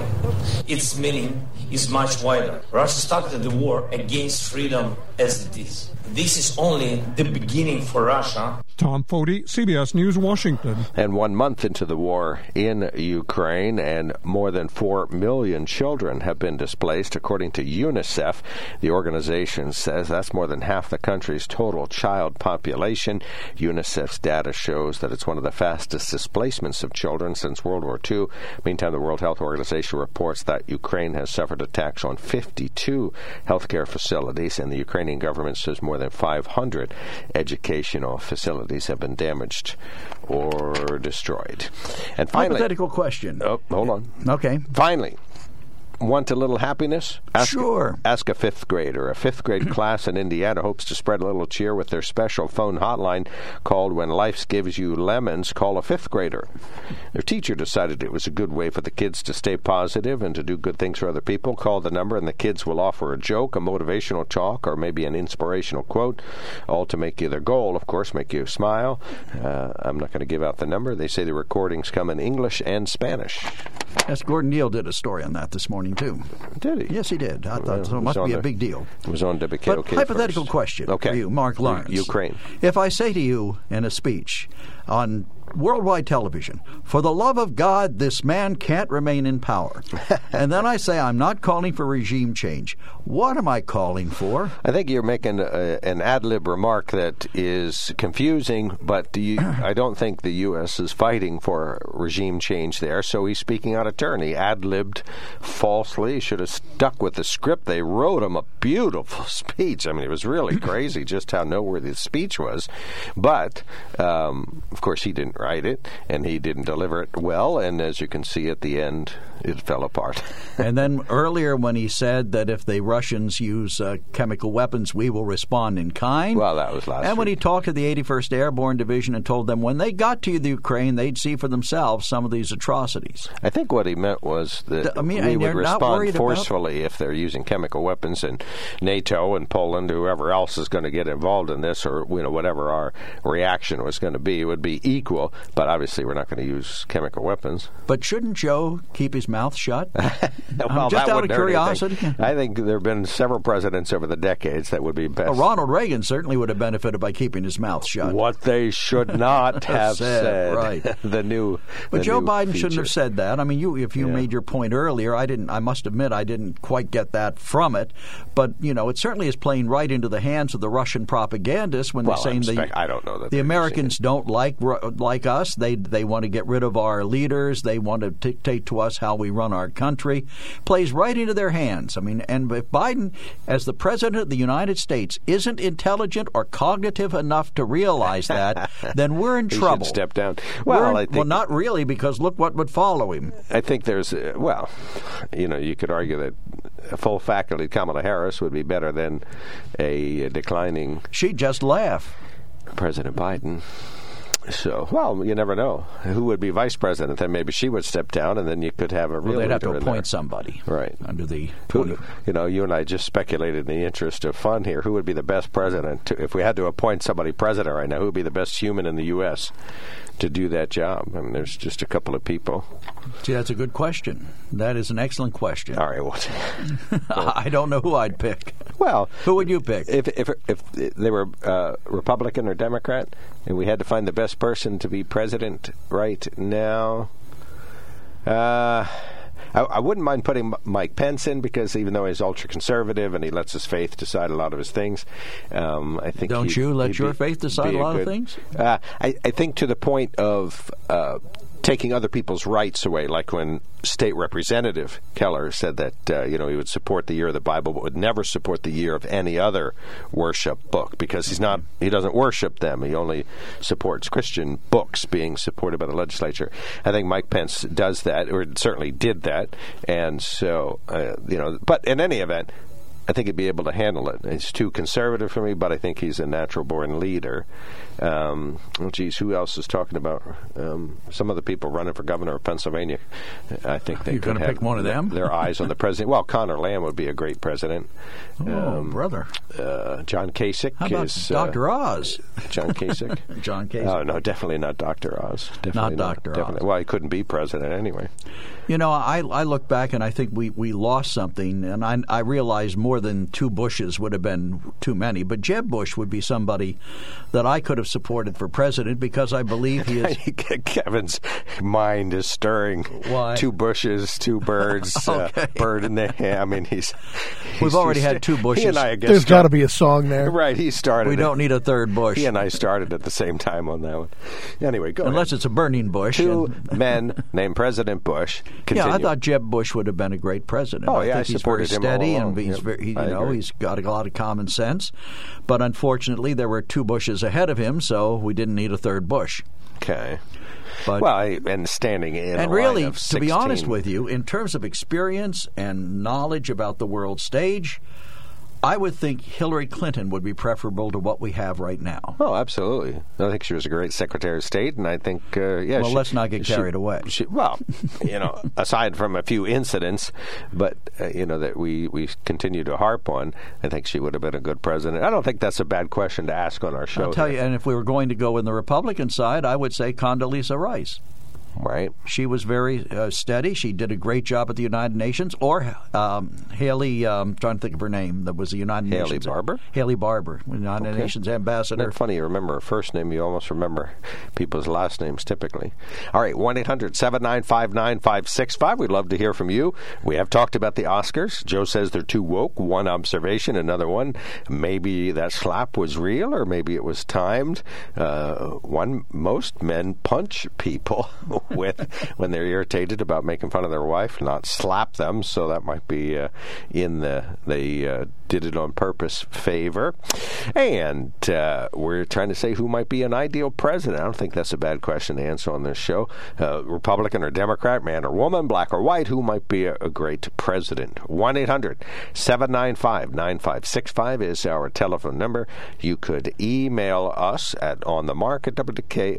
Its meaning is much wider. Russia started the war against freedom as it is. This is only the beginning for Russia. Tom Foty, CBS News, Washington. And one month into the war in Ukraine, and more than 4 million children have been displaced, according to UNICEF. The organization says that's more than half the country's total child population. UNICEF's data shows that it's one of the fastest displacements of children since World War II. Meantime, the World Health Organization reports that Ukraine has suffered attacks on 52 healthcare facilities, and the Ukrainian government says more than 500 educational facilities have been damaged or destroyed. And finally, Hypothetical question. Oh, hold on. Okay. Finally, want a little happiness? Ask, Sure. Ask a fifth grader. A fifth grade class in Indiana hopes to spread a little cheer with their special phone hotline called When Life Gives You Lemons. Call a fifth grader. Their teacher decided it was a good way for the kids to stay positive and to do good things for other people. Call the number, and the kids will offer a joke, a motivational talk, or maybe an inspirational quote, all to make you their goal, of course, make you smile. Uh, I'm not going to give out the number. They say the recordings come in English and Spanish. Yes, Gordon Neal did a story on that this morning too. Did he? Yes, he did. I Well, thought so. it must be a the- big deal. It was on WKOK. But hypothetical first. question okay. for you, Mark Lawrence. Ukraine. If I say to you in a speech on worldwide television, for the love of God, this man can't remain in power, and then I say I'm not calling for regime change, what am I calling for? I think you're making a, an ad lib remark that is confusing, but do you, I don't think the U.S. is fighting for regime change there. So he's speaking out of turn. He ad libbed falsely. He should have stuck with the script. They wrote him a beautiful speech. I mean, it was really crazy just how noteworthy the speech was. But, um, of course, he didn't write it, and he didn't deliver it well. And as you can see at the end, it fell apart. and then earlier, when he said that if the Russians use uh, chemical weapons, we will respond in kind. Well, that was last. And when he talked to the 81st Airborne Division and told them when they got to the Ukraine, they'd see for themselves some of these atrocities. I think what he meant was that I mean, we would respond forcefully if they're using chemical weapons, and NATO and Poland, whoever else is going to get involved in this, or you know whatever our reaction was going to be, it would be equal. But obviously, we're not going to use chemical weapons. But shouldn't Joe keep his mouth shut? well, Um, just out of curiosity. I think there have been several presidents over the decades that would be best. Well, Ronald Reagan certainly would have benefited by keeping his mouth shut. What they should not have Said, said. right. the new. But the Joe new Biden feature. shouldn't have said that. I mean, you if you made your point earlier, I didn't. I must admit, I didn't quite get that from it. But you know, it certainly is playing right into the hands of the Russian propagandists when Well, they're saying I'm the I don't know that the Americans don't like Ru- like us. They they want to get rid of our leaders. They want to dictate to us how we run our country. Plays right into their hands. I mean, and if Biden, as the president of the United States, isn't intelligent or cognitive enough to realize that, then we're in trouble. step down. Well, in- I think well, not really, because look what would follow him. I think there's, uh, well, you know, you could argue that a full faculty Kamala Harris would be better than a declining She'd just laugh. President Biden. So, well, you never know who would be vice president. Then maybe she would step down, and then you could have a real. Well, they'd have to appoint somebody right under the. Who, you know, you and I just speculated in the interest of fun here. Who would be the best president? To, if we had to appoint somebody president right now, who would be the best human in the U.S. to do that job? I mean, there's just a couple of people. See, that's a good question. That is an excellent question. All right, well, I don't know who I'd pick. Well, who would you pick? If if if they were uh, Republican or Democrat, and we had to find the best person to be president right now, uh, I, I wouldn't mind putting M- Mike Pence in because even though he's ultra conservative and he lets his faith decide a lot of his things, um, I think Don't you let your be- faith decide a lot of good- things? Uh, I, I think to the point of. Uh, Taking other people's rights away, like when State Representative Keller said that uh, you know he would support the year of the Bible, but would never support the year of any other worship book because he's not he doesn't worship them. He only supports Christian books being supported by the legislature. I think Mike Pence does that, or certainly did that, and so uh, you know. But in any event, I think he'd be able to handle it. He's too conservative for me, but I think he's a natural born leader. Um, oh, geez, who else is talking about? Um, some of the people running for governor of Pennsylvania. I think they You're could have pick one of them? Their eyes on the president. Well, Conor Lamb would be a great president. Oh, brother. Uh, John Kasich How about is Dr. Uh, Oz? John Kasich. John Kasich. Oh no, definitely not Dr. Oz. Definitely Not Dr. Oz. Definitely. Well, he couldn't be president anyway. You know, I, I look back and I think we, we lost something, and I, I realize more than two Bushes would have been too many, but Jeb Bush would be somebody that I could have supported for president because I believe he is. Kevin's mind is stirring. Why? Two bushes, two birds, Okay. uh, bird in the hand. I mean, he's. We've already he's- had two He bushes. and I, I guess, There's got to be a song there. Right, he started. We it. don't need a third Bush. He and I started at the same time on that one. Anyway, go Unless ahead. it's a burning bush. Two and- men named President Bush. Continue. Yeah, I thought Jeb Bush would have been a great president. Oh, I yeah, think I he's very supported him all steady and he's Yep, very, he, I you know, agree. he's got a lot of common sense. But unfortunately, there were two Bushes ahead of him, so we didn't need a third Bush. Okay. But well, I, and standing in and really, to be honest with you, in terms of experience and knowledge about the world stage, I would think Hillary Clinton would be preferable to what we have right now. Oh, absolutely. I think she was a great Secretary of State, and I think, uh, yeah. Well, she- let's not get she- carried away. She, well, you know, aside from a few incidents, but uh, you know that we we continue to harp on, I think she would have been a good president. I don't think that's a bad question to ask on our show. I'll tell here. you, and if we were going to go in the Republican side, I would say Condoleezza Rice. Right. She was very uh, steady. She did a great job at the United Nations. Or um, Haley, um, trying to think of her name, that was the United Haley Nations. Barbour? Haley Barbour, United Okay. Nations ambassador. Isn't funny? You remember her first name, you almost remember people's last names typically. All right, 1 800 795 9565. We'd love to hear from you. We have talked about the Oscars. Joe says they're too woke. One observation, another one. Maybe that slap was real or maybe it was timed. Uh, one, most men punch people. with when they're irritated about making fun of their wife, not slap them. So that might be uh, in the they uh, did it on purpose favor. And uh, we're trying to say who might be an ideal president. I don't think that's a bad question to answer on this show. Uh, Republican or Democrat, man or woman, black or white, who might be a, a great president? 1 800 795 9565 is our telephone number. You could email us at onthemark at wkok.com.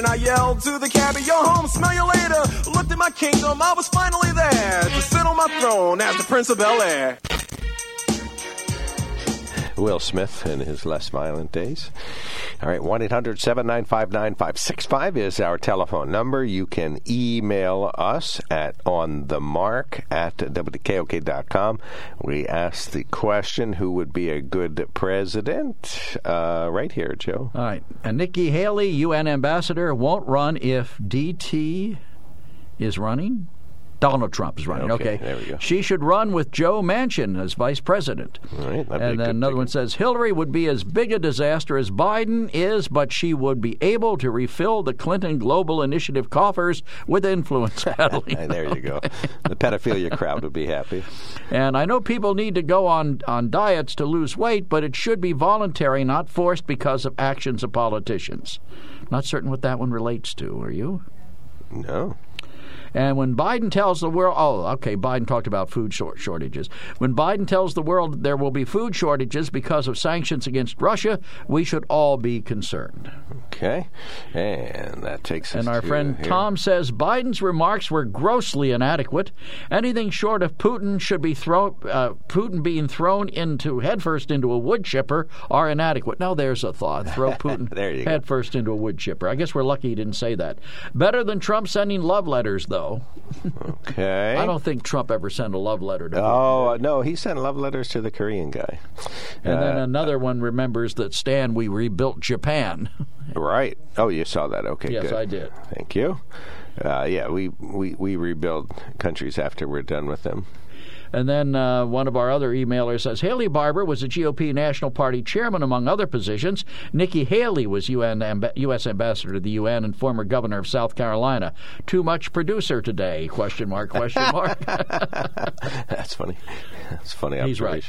And I yelled to the cabbie, yo home, smell you later. Looked at my kingdom, I was finally there to sit on my throne as the Prince of Bel Air. Will Smith in his less violent days. All right, 1 800 795 9565 is our telephone number. You can email us at onthemark at wkok.com. We ask the question who would be a good president? Uh, right here, Joe. All right. And Nikki Haley, UN ambassador, won't run if DT is running. Donald Trump is running. Okay, Okay, there we go. She should run with Joe Manchin as vice president. All right, that'd be a and then another one says Hillary would be as big a disaster as Biden is, but she would be able to refill the Clinton Global Initiative coffers with influence peddling. there you go. The pedophilia crowd would be happy. And I know people need to go on, on diets to lose weight, but it should be voluntary, not forced because of actions of politicians. Not certain what that one relates to, are you? No. And when Biden tells the world, oh, okay, Biden talked about food short shortages. When Biden tells the world there will be food shortages because of sanctions against Russia, we should all be concerned. Okay. And that takes us And our friend here. Tom says Biden's remarks were grossly inadequate. Anything short of Putin should be thrown, uh, Putin being thrown into headfirst into a wood chipper are inadequate. Now there's a thought: throw Putin There you go. headfirst into a wood chipper. I guess we're lucky he didn't say that. Better than Trump sending love letters, though. Okay. I don't think Trump ever sent a love letter to. Putin. Oh, no, he sent love letters to the Korean guy. And then Uh, another one remembers that Stan, we rebuilt Japan. Right. Oh, you saw that. Okay, Yes, good. I did. Thank you. Uh, yeah, we, we, we rebuild countries after we're done with them. And then uh, one of our other emailers says Haley Barbour was a GOP National Party chairman, among other positions. Nikki Haley was UN amb- U.S. ambassador to the UN and former governor of South Carolina. Too much producer today? Question mark? Question mark? That's funny. That's funny He's right.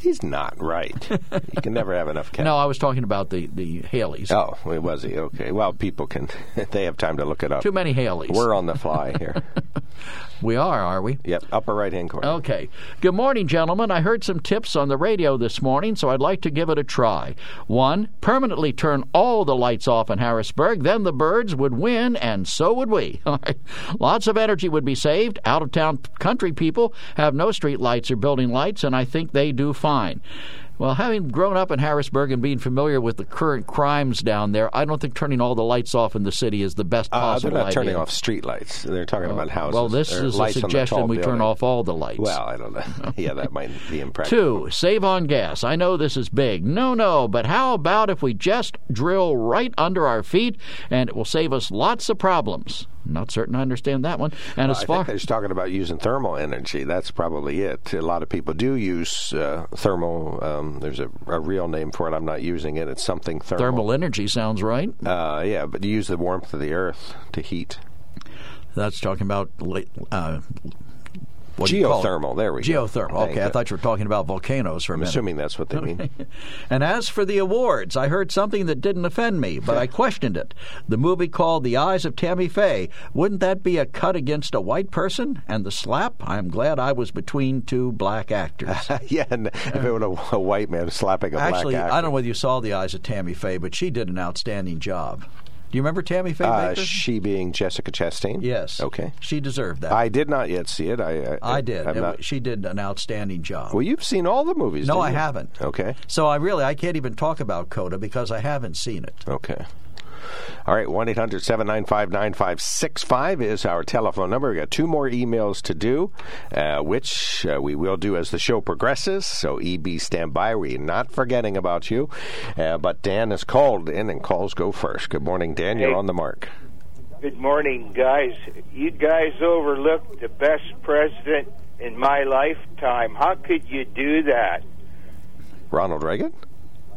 He's not right. you can never have enough cat. no, I was talking about the the Haleys. Oh, was he? Okay. Well, people can, they have time to look it up. Too many Haleys. We're on the fly here. we are, are we? Yep, upper right hand corner. Okay. Good morning, gentlemen. I heard some tips on the radio this morning, so I'd like to give it a try. One, permanently turn all the lights off in Harrisburg, then the birds would win, and so would we. Right. Lots of energy would be saved. Out of town country people have no street lights or building lights, and I think they do fine. Well, having grown up in Harrisburg and being familiar with the current crimes down there, I don't think turning all the lights off in the city is the best Uh, possible they're not turning idea. off street lights. They're talking about houses. Well, this is a lights on the suggestion we turn off all the lights. Well, I don't know. yeah, that might be impractical. Two, save on gas. I know this is big. No, no, but how about if we just drill right under our feet and it will save us lots of problems? Not certain I understand that one. And Well, as I far think talking about using thermal energy. That's probably it. A lot of people do use uh, thermal. Um, there's a, a real name for it. I'm not using it. It's something thermal. thermal energy sounds right. Uh, yeah, but you use the warmth of the earth to heat. That's talking about uh, what do you call it? Geothermal, there we go. Geothermal. Okay, I thought you were talking about volcanoes for a I'm minute. assuming that's what they mean. And as for the awards, I heard something that didn't offend me, but I questioned it. The movie called The Eyes of Tammy Faye. Wouldn't that be a cut against a white person? And the slap? I'm glad I was between two black actors. yeah, and if it were a, a white man slapping a Actually, black I don't know whether you saw The Eyes of Tammy Faye, but she did an outstanding job. Do you remember Tammy Faye Uh, Bakker? she being Jessica Chastain? Yes. Okay. She deserved that. I did not yet see it. I I, I did. It- not- she did an outstanding job. well, you've seen all the movies. no, I haven't. Okay. So I really I can't even talk about Coda because I haven't seen it. Okay. All right, 1 800 795 9565 is our telephone number. we got two more emails to do, uh, which uh, we will do as the show progresses. So, EB, stand by. We're not forgetting about you. Uh, but Dan is called in, and calls go first. Good morning, Dan. You're on the mark. Good morning, guys. You guys overlooked the best president in my lifetime. How could you do that? Ronald Reagan?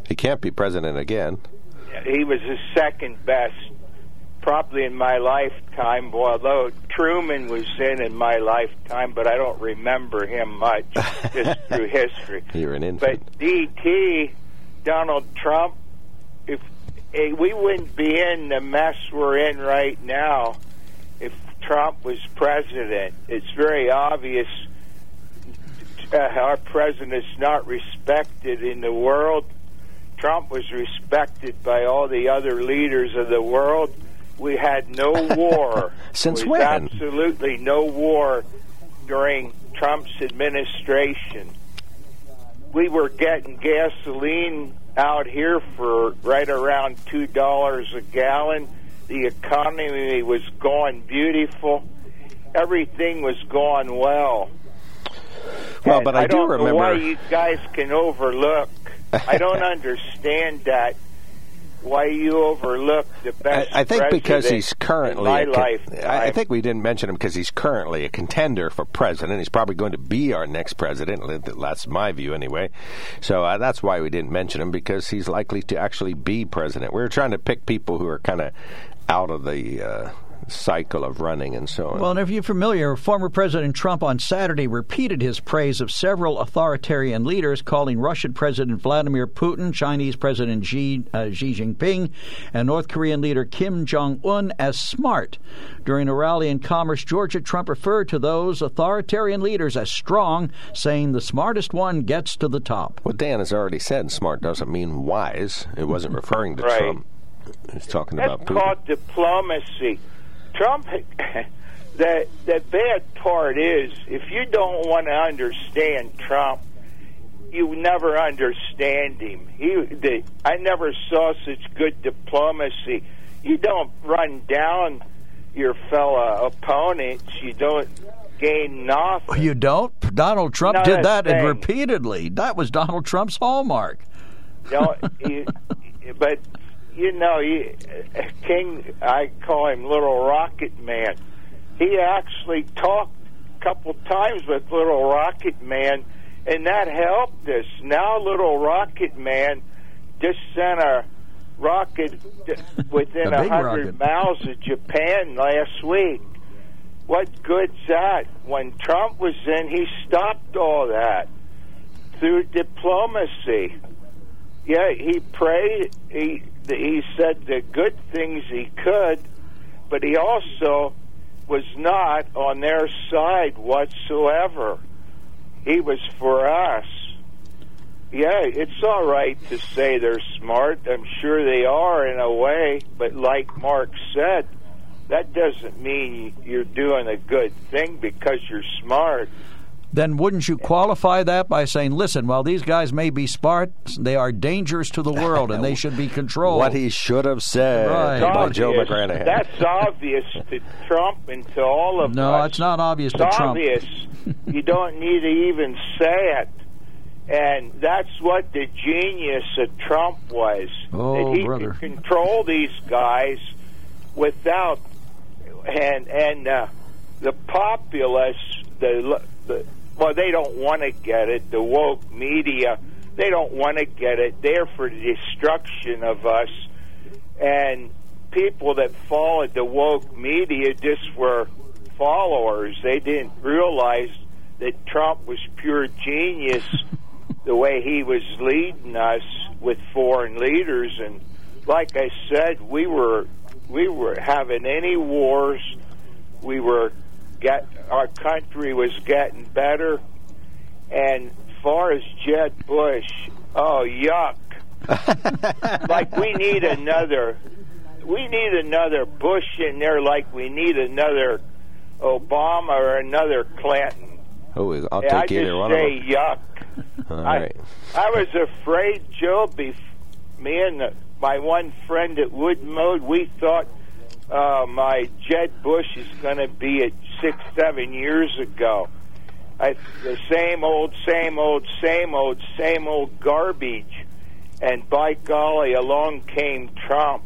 He can't be president again. He was the second best, probably in my lifetime. Although Truman was in in my lifetime, but I don't remember him much just through history. You're an infant. But DT, Donald Trump, if eh, we wouldn't be in the mess we're in right now if Trump was president. It's very obvious uh, our president is not respected in the world. Trump was respected by all the other leaders of the world. We had no war. Since when? Absolutely no war during Trump's administration. We were getting gasoline out here for right around two dollars a gallon. The economy was going beautiful. Everything was going well. Well, And but I, do don't remember. know why you guys can overlook. I don't understand that. Why you overlook the I, best? I think because he's currently. my con- lifetime. I, I think we didn't mention him because he's currently a contender for president. He's probably going to be our next president. That's my view, anyway. So uh, that's why we didn't mention him because he's likely to actually be president. We were trying to pick people who are kind of out of the uh, cycle of running and so on. Well, and if you're familiar, former President Trump on Saturday repeated his praise of several authoritarian leaders, calling Russian President Vladimir Putin, Chinese President Xi, uh, Xi Jinping, and North Korean leader Kim Jong un as smart. During a rally in Commerce, Georgia, Trump referred to those authoritarian leaders as strong, saying the smartest one gets to the top. Well, Dan has already said smart doesn't mean wise. It wasn't referring to Right. Trump. He's talking That's about Putin. called diplomacy. Trump. the the bad part is if you don't want to understand Trump, you never understand him. He, the, I never saw such good diplomacy. You don't run down your fellow opponents. You don't gain nothing. You don't? Donald Trump Not did that and repeatedly. That was Donald Trump's hallmark. No, you, but you know, you, King. I call him Little Rocket Man. He actually talked a couple times with Little Rocket Man, and that helped us. Now, Little Rocket Man just sent a rocket within A hundred miles of Japan last week. What good's that? When Trump was in, he stopped all that through diplomacy. Yeah, he prayed. He he said the good things he could, but he also was not on their side whatsoever. He was for us. Yeah, it's all right to say they're smart. I'm sure they are in a way, but like Mark said, that doesn't mean you're doing a good thing because you're smart. Then wouldn't you qualify that by saying, listen, while these guys may be smart, they are dangerous to the world and they should be controlled? What he should have said Right. by Joe obvious. McGranahan. That's obvious to Trump and to all of them no, us. it's not obvious It's to Trump. obvious. you don't need to even say it. And that's what the genius of Trump was. Oh, that he brother. could control these guys without and and uh, the populace the the well they don't want to get it. The woke media they don't want to get it. They're for the destruction of us. And people that followed the woke media just were followers. They didn't realize that Trump was pure genius the way he was leading us with foreign leaders. And like I said we were we were having any wars. We were get our country was getting better and far as Jeb Bush oh yuck like we need another we need another Bush in there like we need another Obama or another Clinton. Oh, I'll Yeah, I take either one say of them. yuck. All I, right. I was afraid, Joe. Bef- me and the, my one friend at Woodmode, we thought uh, my Jeb Bush is going to be at six, seven years ago. I, the same old, same old, same old, same old garbage. And by golly, along came Trump,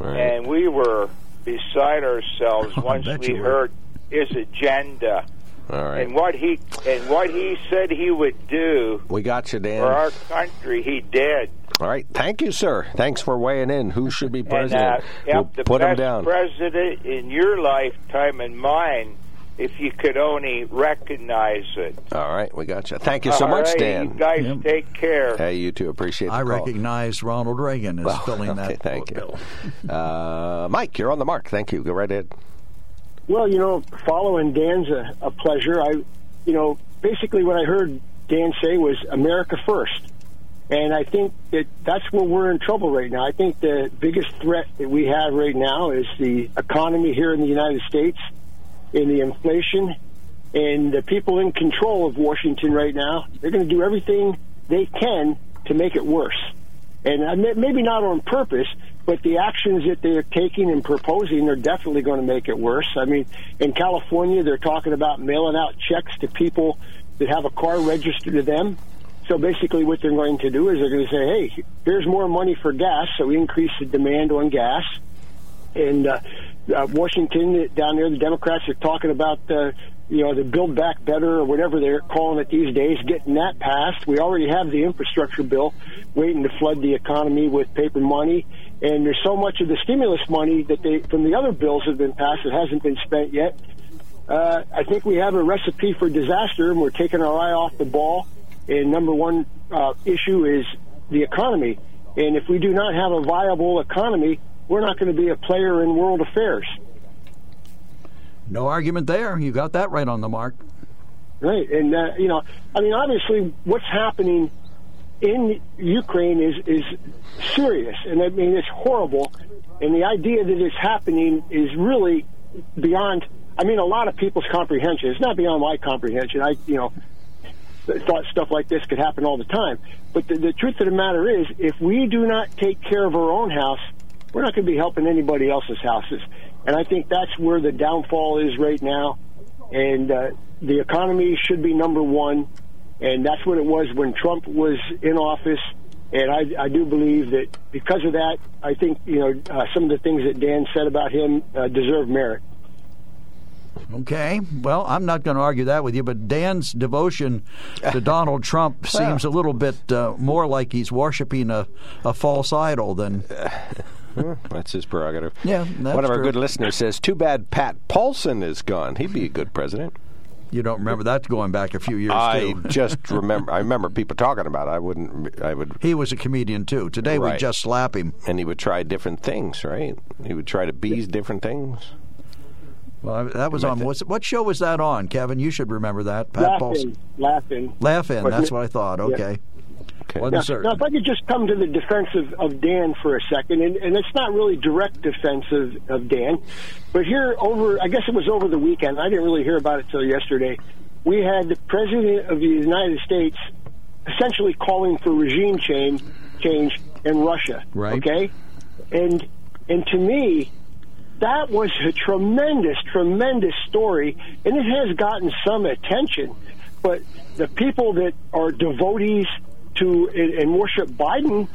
and we were beside ourselves once we heard his agenda All right. and what he and what he said he would do We got you, Dan. for our country, he did. All right. Thank you, sir. Thanks for weighing in. Who should be And president? uh, yep, we'll the put him down. president in your lifetime and mine, if you could only recognize it. All right. We got you. Thank you so All much, right, Dan. You guys take care. Hey, you too. Appreciate the I call. recognize Ronald Reagan as Well, filling okay, that thank you. bill. Uh, Mike, you're on the mark. Thank you. Go right ahead. Well, you know, following Dan's a, a pleasure. I, you know, basically what I heard Dan say was America first. And I think that that's where we're in trouble right now. I think the biggest threat that we have right now is the economy here in the United States and the inflation and the people in control of Washington right now. They're going to do everything they can to make it worse. And uh, maybe not on purpose, but the actions that they're taking and proposing are definitely going to make it worse. I mean, in California, they're talking about mailing out checks to people that have a car registered to them. So basically, what they're going to do is they're going to say, "Hey, here's more money for gas," so we increase the demand on gas. And uh, uh, Washington down there, the Democrats are talking about uh, you know the Build Back Better or whatever they're calling it these days, getting that passed. We already have the infrastructure bill waiting to flood the economy with paper money, and there's so much of the stimulus money that they from the other bills have been passed that hasn't been spent yet. Uh, I think we have a recipe for disaster, and we're taking our eye off the ball. And number one uh, issue is the economy. And if we do not have a viable economy, we're not going to be a player in world affairs. No argument there. You got that right on the mark. Right. And, uh, you know, I mean, obviously, what's happening in Ukraine is, is serious. And I mean, it's horrible. And the idea that it's happening is really beyond, I mean, a lot of people's comprehension. It's not beyond my comprehension. I, you know, thought stuff like this could happen all the time. But the, the truth of the matter is, if we do not take care of our own house, we're not going to be helping anybody else's houses. And I think that's where the downfall is right now. And uh, the economy should be number one. And that's what it was when Trump was in office. And I, I do believe that because of that, I think you know uh, some of the things that Dan said about him uh, deserve merit. Okay. Well, I'm not going to argue that with you, but Dan's devotion to Donald Trump seems a little bit uh, more like he's worshiping a, a false idol than. Well, That's his prerogative. Yeah, that's One of our true. good listeners says, "Too bad Pat Paulsen is gone. He'd be a good president." You don't remember that going back a few years I too. just remember. I remember people talking about. It. I wouldn't. I would. He was a comedian too. Today we just slap him. And he would try different things, right? He would try to be different things. Well, that was on what, what show was that on, Kevin? You should remember that. Pat Paulsen. laughing, laughing. Laugh That's what I thought. Yeah. Okay. Wasn't Now, now, if I could just come to the defense of, of Dan for a second, and, and it's not really direct defense of, of Dan, but here over, I guess it was over the weekend. I didn't really hear about it till yesterday. We had the president of the United States essentially calling for regime change, change in Russia. Right. Okay, and and to me, that was a tremendous, tremendous story, and it has gotten some attention. But the people that are devotees to and, and worship Biden,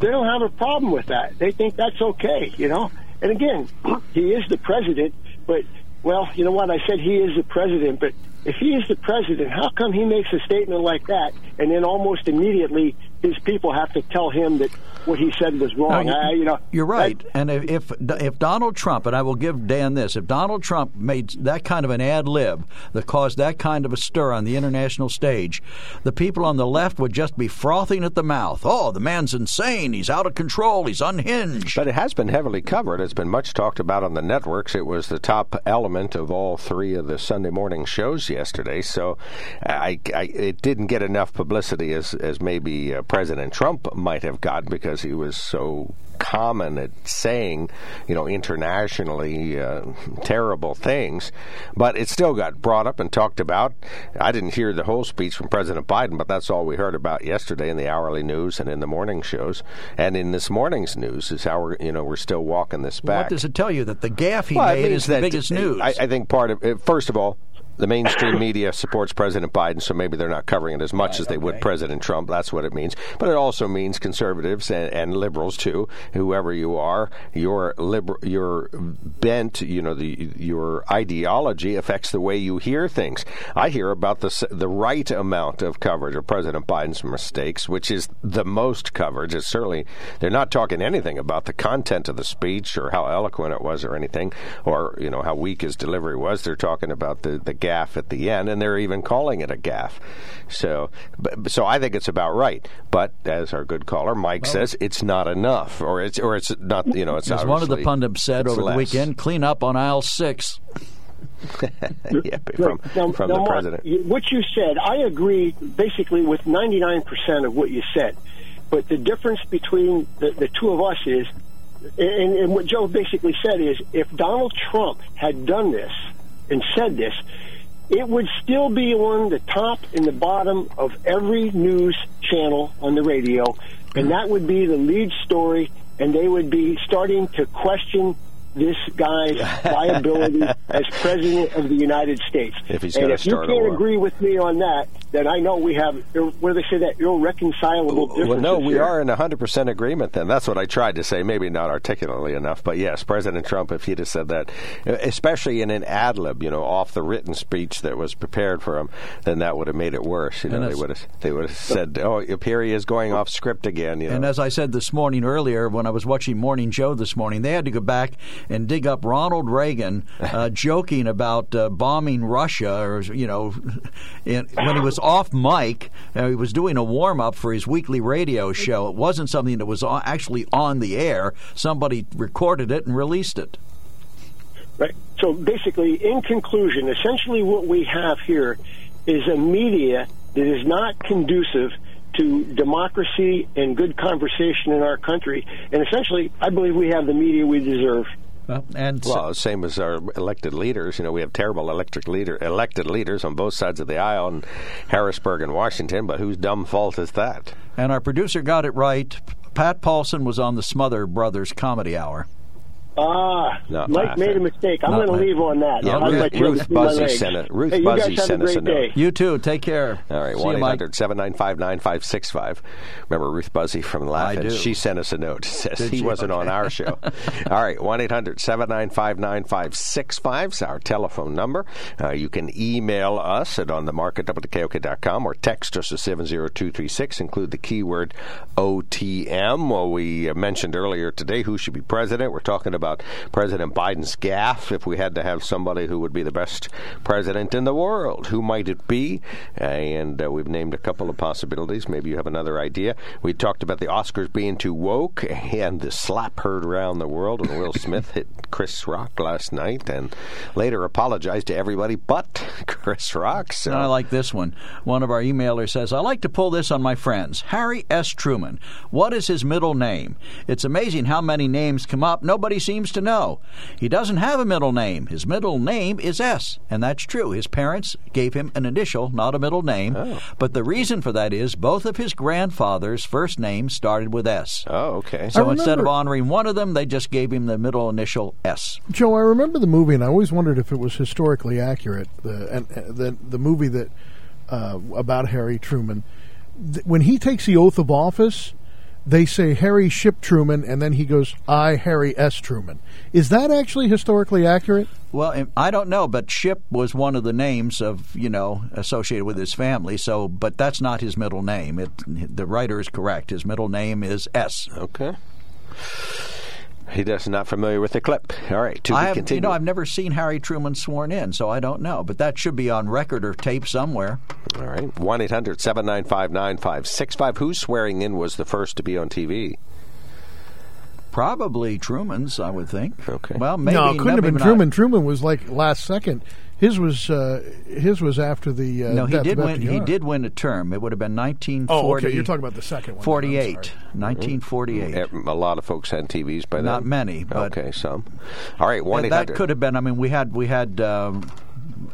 they don't have a problem with that. They think that's okay, you know. And again, he is the president, but well, you know what? I said he is the president, but if he is the president, how come he makes a statement like that, and then almost immediately his people have to tell him that what he said was wrong? No, you- I, you know, You're right. And if, if if Donald Trump, and I will give Dan this, if Donald Trump made that kind of an ad lib that caused that kind of a stir on the international stage, the people on the left would just be frothing at the mouth. Oh, the man's insane. He's out of control. He's unhinged. But it has been heavily covered. It's been much talked about on the networks. It was the top element of all three of the Sunday morning shows yesterday. So I, I, it didn't get enough publicity as, as maybe uh, President Trump might have got because he was so common at saying, you know, internationally uh, terrible things. But it still got brought up and talked about. I didn't hear the whole speech from President Biden, but that's all we heard about yesterday in the hourly news and in the morning shows. And in this morning's news is how we're, you know, we're still walking this back. What does it tell you that the gaffe he Well, made is the biggest news? I, I think part of it, first of all, the mainstream media supports President Biden, so maybe they're not covering it as much as they would President Trump. That's what it means. But it also means conservatives and, and liberals too. Whoever you are, your liber- your bent, you know, the your ideology affects the way you hear things. I hear about the the right amount of coverage of President Biden's mistakes, which is the most coverage. It's certainly they're not talking anything about the content of the speech or how eloquent it was or anything, or you know how weak his delivery was. They're talking about the the gaff at the end, and they're even calling it a gaff. So, but, so I think it's about right. But as our good caller Mike says, it's not enough, or it's or it's not. You know, it's As one of the pundits said it's over the weekend, clean up on aisle six. yeah, from Now- from now, the Mark, president. you- what you said, I agree basically with 99% of what you said. But the difference between the, the two of us is, and, and what Joe basically said is, if Donald Trump had done this and said this, it would still be on the top and the bottom of every news channel on the radio, and that would be the lead story, and they would be starting to question this guy's viability as president of the United States. If he's and if you can't war. agree with me on that, then I know we have where they say that irreconcilable differences. Well, no, we here. are in 100% agreement then. That's what I tried to say, maybe not articulately enough. But yes, President Trump, if he'd have said that, especially in an ad lib, you know, off the written speech that was prepared for him, then that would have made it worse. You know, they would have they would have said, oh, here he is going off script again. You know. And as I said this morning earlier, when I was watching Morning Joe this morning, they had to go back and dig up Ronald Reagan uh, joking about uh, bombing Russia, or you know, in, when he was off mic, uh, he was doing a warm up for his weekly radio show. It wasn't something that was actually on the air. Somebody recorded it and released it. Right. So basically, in conclusion, essentially what we have here is a media that is not conducive to democracy and good conversation in our country. And essentially, I believe we have the media we deserve. And well, same as our elected leaders. You know, we have terrible electric leader elected leaders on both sides of the aisle in Harrisburg and Washington. But whose dumb fault is that? And our producer got it right. Pat Paulsen was on the Smothers Brothers Comedy Hour. Ah, Not Mike laughing. made a mistake. I'm going to leave on that. Yeah, I'll Ruth- let Ruth Buzzi sent it- Ruth hey, Buzzi sent a us a note. day. You too. Take care. All right, See one you, eight Mike. hundred seven nine five nine five six five. Remember Ruth Buzzi from the Laugh-In? do. She sent us a note. Says Did he she? wasn't on our show. All right, one eight hundred seven nine five nine five six five is our telephone number. Uh, you can email us at on the market wkok.com or text us at seven zero two three six. Include the keyword OTM. Well, we uh, mentioned earlier today who should be president. We're talking about President Biden's gaffe. If we had to have somebody who would be the best president in the world, who might it be? And uh, we've named a couple of possibilities. Maybe you have another idea. We talked about the Oscars being too woke and the slap heard around the world when Will Smith hit Chris Rock last night and later apologized to everybody but Chris Rock. So And I like this one. One of our emailers says, I like to pull this on my friends. Harry S. Truman. What is his middle name? It's amazing how many names come up. Nobody seems to know. He doesn't have a middle name. His middle name is S. And that's true. His parents gave him an initial, not a middle name. But the reason for that is both of his grandfathers' first names started with S. Oh, okay. So instead of honoring one of them, they just gave him the middle initial S. Joe, I remember the movie, and I always wondered if it was historically accurate. The and uh, the the movie that uh, about Harry Truman, Th- when he takes the oath of office, they say Harry Ship Truman, and then he goes, I, Harry S. Truman. Is that actually historically accurate? Well, I don't know, but Ship was one of the names of you know associated with his family. So, but that's not his middle name. It, the writer is correct. His middle name is S. Okay. He does not familiar with the clip. All right, to I have. You know, I've never seen Harry Truman sworn in, so I don't know. But that should be on record or tape somewhere. All right, one 9565 Who's swearing in was the first to be on TV? Probably Truman's, I would think. Okay. Well, maybe no, it couldn't have been not. Truman. Truman was like last second. His was uh, his was after the uh, No, he death did of win. He did win a term. It would have been 1940. Oh, okay. You're talking about the second one. I'm 48. sorry. 1948. Eh, A lot of folks had TVs by then. Not many, but okay, some. All right, one that could have been. I mean, we had we had. Um,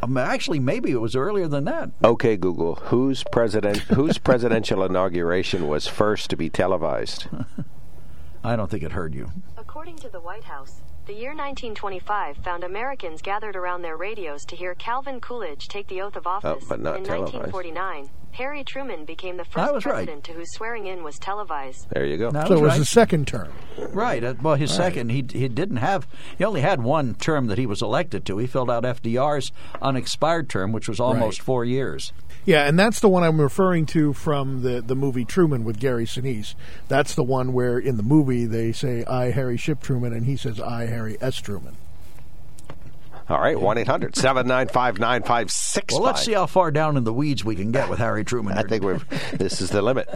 um, actually, maybe it was earlier than that. Okay, Google. Whose president? whose presidential inauguration was first to be televised? I don't think it heard you. According to the White House, the year 1925 found Americans gathered around their radios to hear Calvin Coolidge take the oath of office. Oh, but not in televised. 1949, Harry Truman became the first was right. president to whose swearing in was televised. There you go. That So it was right. the second term. Right. Uh, well, his Right. second, he he didn't have. He only had one term that he was elected to. He filled out FDR's unexpired term, which was almost Right. four years. Yeah, and that's the one I'm referring to from the, the movie Truman with Gary Sinise. That's the one where in the movie they say, I, Harry Ship Truman, and he says, I, Harry S. Truman. All right, one 9565 Well, let's see how far down in the weeds we can get with Harry Truman. I think we've. This is the limit.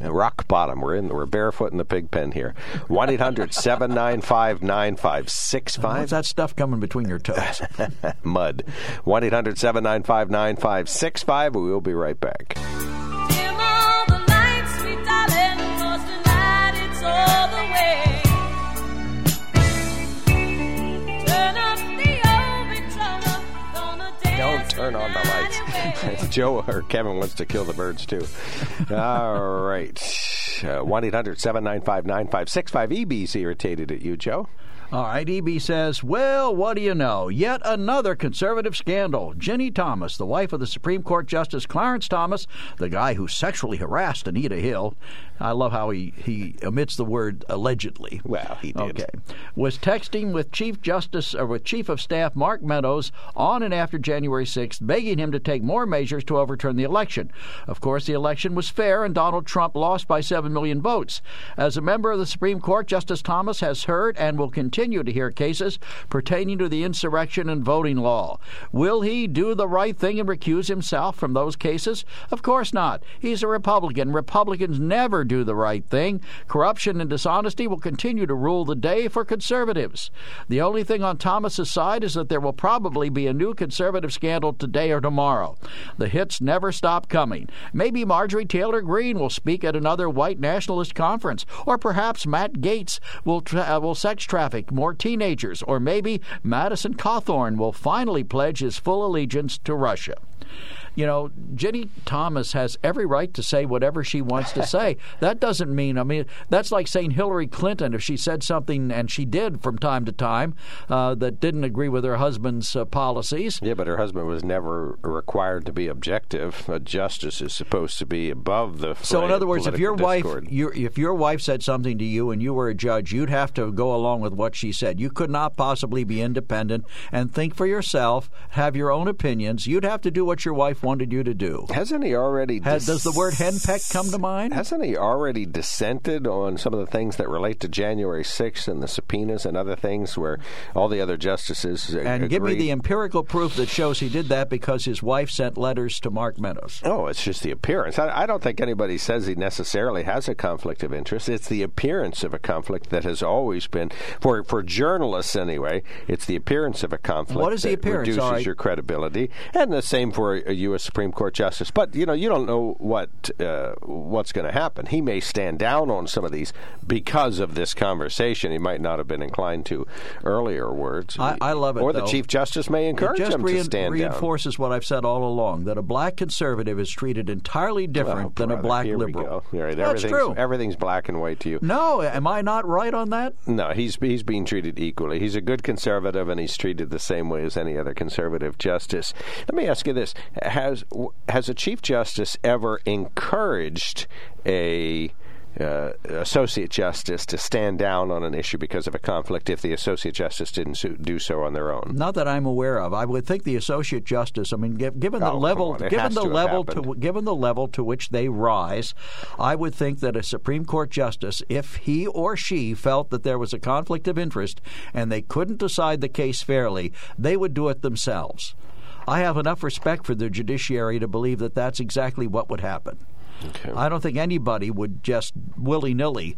Rock bottom. We're in. We're barefoot in the pig pen here. One 9565 What's that stuff coming between your toes? Mud. 1 800 795 9565. We will be right back. Joe or Kevin wants to kill the birds too. All right. Uh, One 9565 EB's irritated at you, Joe. All right, EB says, Well, what do you know? Yet another conservative scandal. Ginni Thomas, the wife of the Supreme Court Justice Clarence Thomas, the guy who sexually harassed Anita Hill. I love how he, he omits the word allegedly. Well, he did. Okay. Was texting with Chief Justice or with Chief of Staff Mark Meadows on and after January 6th, begging him to take more measures to overturn the election. Of course, the election was fair and Donald Trump lost by 7 million votes. As a member of the Supreme Court, Justice Thomas has heard and will continue to hear cases pertaining to the insurrection and voting law. Will he do the right thing and recuse himself from those cases? Of course not. He's a Republican. Republicans never do the right thing. Corruption and dishonesty will continue to rule the day for conservatives. The only thing on Thomas's side is that there will probably be a new conservative scandal today or tomorrow. The hits never stop coming. Maybe Marjorie Taylor Greene will speak at another white nationalist conference, or perhaps Matt Gaetz will tra- uh, will sex traffic more teenagers, or maybe Madison Cawthorn will finally pledge his full allegiance to Russia. You know, Ginni Thomas has every right to say whatever she wants to say. That doesn't mean, I mean, that's like saying Hillary Clinton, if she said something, and she did from time to time, uh, that didn't agree with her husband's uh, policies. Yeah, but her husband was never required to be objective. A justice is supposed to be above the. So, in other words, if your political wife, your, if your wife said something to you and you were a judge, you'd have to go along with what she said. You could not possibly be independent and think for yourself, have your own opinions. You'd have to do what your wife wanted you to do. Hasn't he already? Has, does the word henpeck come to mind? Hasn't he already dissented on some of the things that relate to January 6th and the subpoenas and other things where all the other justices And give me the empirical proof that shows he did that because his wife sent letters to Mark Meadows. Oh, it's just the appearance. I, I don't think anybody says he necessarily has a conflict of interest. It's the appearance of a conflict that has always been, for for journalists anyway, it's the appearance of a conflict What is the appearance? reduces right. your credibility. And the same for a, a U.S. Supreme Court justice. But, you know, you don't know what uh, what's going to happen. He may stand down on some of these because of this conversation. He might not have been inclined to earlier words. I, I love it. Or the though. Chief Justice may encourage just him rein- to stand down. reinforces what I've said all along that a black conservative is treated entirely different Oh, than a black liberal. right, That's everything's, true. Everything's black and white to you. No, am I not right on that? No, he's he's being treated equally. He's a good conservative, and he's treated the same way as any other conservative justice. Let me ask you this: Has has a chief justice ever encouraged a uh, associate justice to stand down on an issue because of a conflict if the associate justice didn't so, do so on their own. Not that I'm aware of. I would think the associate justice. I mean, given the Oh, level, come on. It given the to level to given the level to which they rise, I would think that a Supreme Court justice, if he or she felt that there was a conflict of interest and they couldn't decide the case fairly, they would do it themselves. I have enough respect for the judiciary to believe that that's exactly what would happen. I don't think anybody would just willy nilly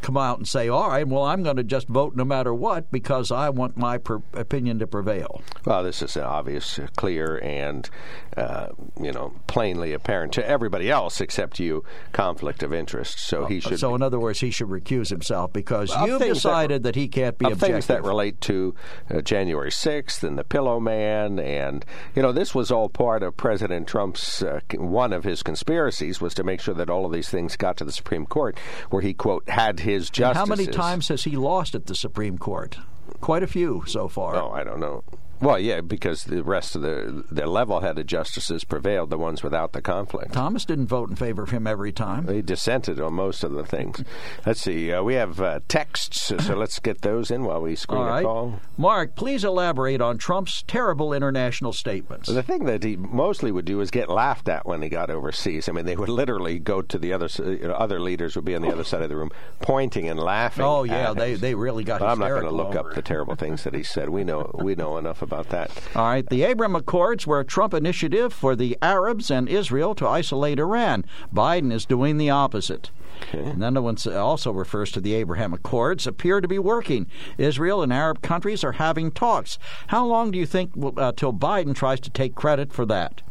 come out and say, "All right, well, I'm going to just vote no matter what because I want my per- opinion to prevail." Well, this is an obvious, uh, clear, and uh, you know plainly apparent to everybody else except you. Conflict of interest. So he should. So, in other words, he should recuse himself because Of you've things that- decided that, he can't be of objective. things that relate to uh, January 6th and the Pillow Man, and you know this was all part of President Trump's uh, one of his conspiracies was to make sure that all of these things got to the Supreme Court, where he quote had his And how many times has he lost at the Supreme Court? Quite a few so far. Oh, I don't know. Well, yeah, because the rest of the the level-headed justices prevailed, the ones without the conflict. Thomas didn't vote in favor of him every time. They dissented on most of the things. let's see. Uh, we have uh, texts, so let's get those in while we screen All a call. Mark, please elaborate on Trump's terrible international statements. The thing that he mostly would do is get laughed at when he got overseas. I mean, they would literally go to the other you know, other leaders would be on the other side of the room, pointing and laughing. Oh, yeah, they, him. they really got But I'm not going to look over up the terrible things that he said. We know we know enough about that. All right, the Abraham Accords were a Trump initiative for the Arabs and Israel to isolate Iran. Biden is doing the opposite. And then the one also refers to the Abraham Accords appear to be working. Israel and Arab countries are having talks. How long do you think uh, till Biden tries to take credit for that?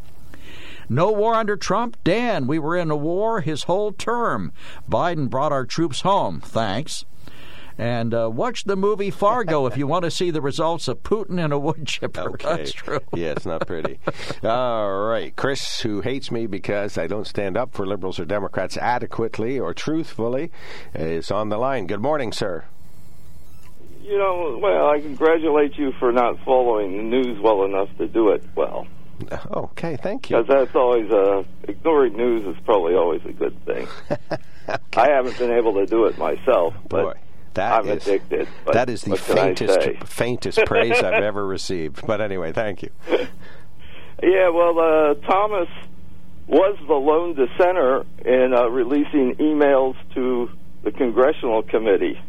No war under Trump? Dan, we were in a war his whole term. Biden brought our troops home. Thanks. And uh, watch the movie Fargo if you want to see the results of Putin and a wood chipper. That's true. Yeah, it's not pretty. All right. Chris, who hates me because I don't stand up for liberals or Democrats adequately or truthfully, is on the line. Good morning, sir. You know, well, I congratulate you for not following the news well enough to do it well. Okay, thank you. Because that's always uh, ignoring news is probably always a good thing. I haven't been able to do it myself, but Boy, that I'm is- addicted. But that is the what can I faintest faintest praise I've ever received. But anyway, thank you. Yeah, well, uh, Thomas was the lone dissenter in uh, releasing emails to the congressional committee.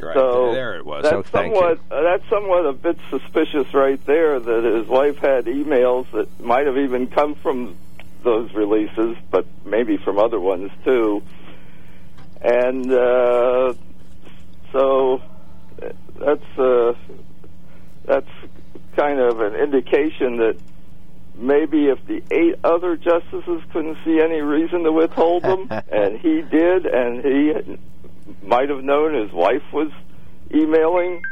Right So there it was. That's oh, thank somewhat you. uh, that's somewhat a bit suspicious, right there. That his wife had emails that might have even come from those releases, but maybe from other ones too. And uh, so that's uh, that's kind of an indication that maybe if the eight other justices couldn't see any reason to withhold them, and he did, and he might have known his wife was emailing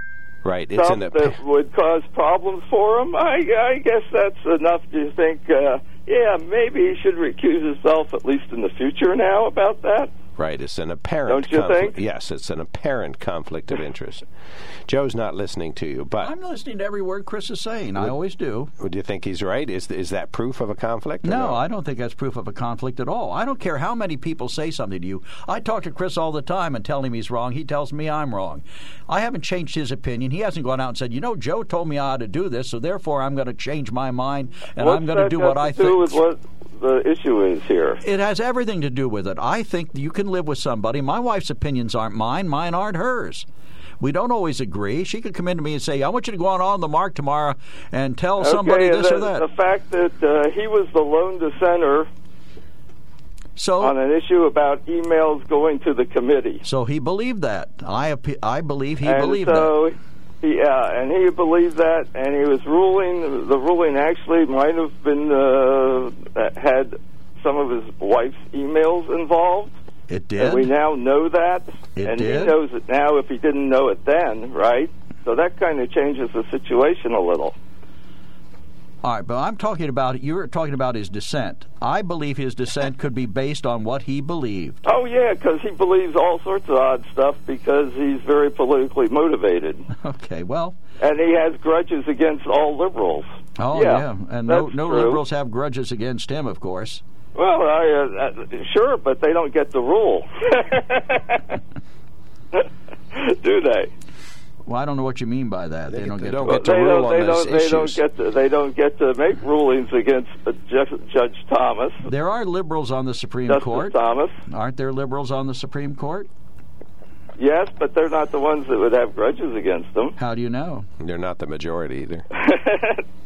Right, it's stuff in a that would cause problems for him. I, I guess that's enough to think, uh, yeah, maybe he should recuse himself at least in the future now about that. Right, it's an apparent. Don't you conflict. think? Yes, it's an apparent conflict of interest. Joe's not listening to you, but I'm listening to every word Chris is saying. I always do. would you think he's right? Is is that proof of a conflict? or No, I don't think that's proof of a conflict at all. I don't care how many people say something to you. I talk to Chris all the time and tell him he's wrong. He tells me I'm wrong. I haven't changed his opinion. He hasn't gone out and said, you know, Joe told me I ought to do this, so therefore I'm going to change my mind and What's I'm going to do what I I do with what the issue is here? It has everything to do with it. I think you can live with somebody. My wife's opinions aren't mine, mine aren't hers. We don't always agree. She could come in to me and say, I want you to go on on the mark tomorrow and tell somebody this the, or that. The fact that uh, he was the lone dissenter so, on an issue about emails going to the committee. So he believed that. I I believe he and believed that. so, He, yeah, and he believed that, and he was ruling. The ruling actually might have been uh, had some of his wife's emails involved. It And did. we now know that, It and did. he knows it now. If he didn't know it then, right? So that kind of changes the situation a little. All right, but I'm talking about you're talking about his dissent. I believe his dissent could be based on what he believed. Oh yeah, because he believes all sorts of odd stuff because he's very politically motivated, Okay, well, and he has grudges against all liberals. oh Yeah, yeah, and no no true. liberals have grudges against him, of course. Well, I, uh, uh, sure, but they don't get the rule, do they? Well, I don't know what you mean by that. They, don't get. don't to- get to they rule don't, on they those don't, they don't issues. get to, they don't get to make rulings against uh, Ju- Judge Thomas. There are liberals on the Supreme Justice Court. Thomas. Aren't there liberals on the Supreme Court? Yes, but they're not the ones that would have grudges against them. How do you know? They're not the majority either.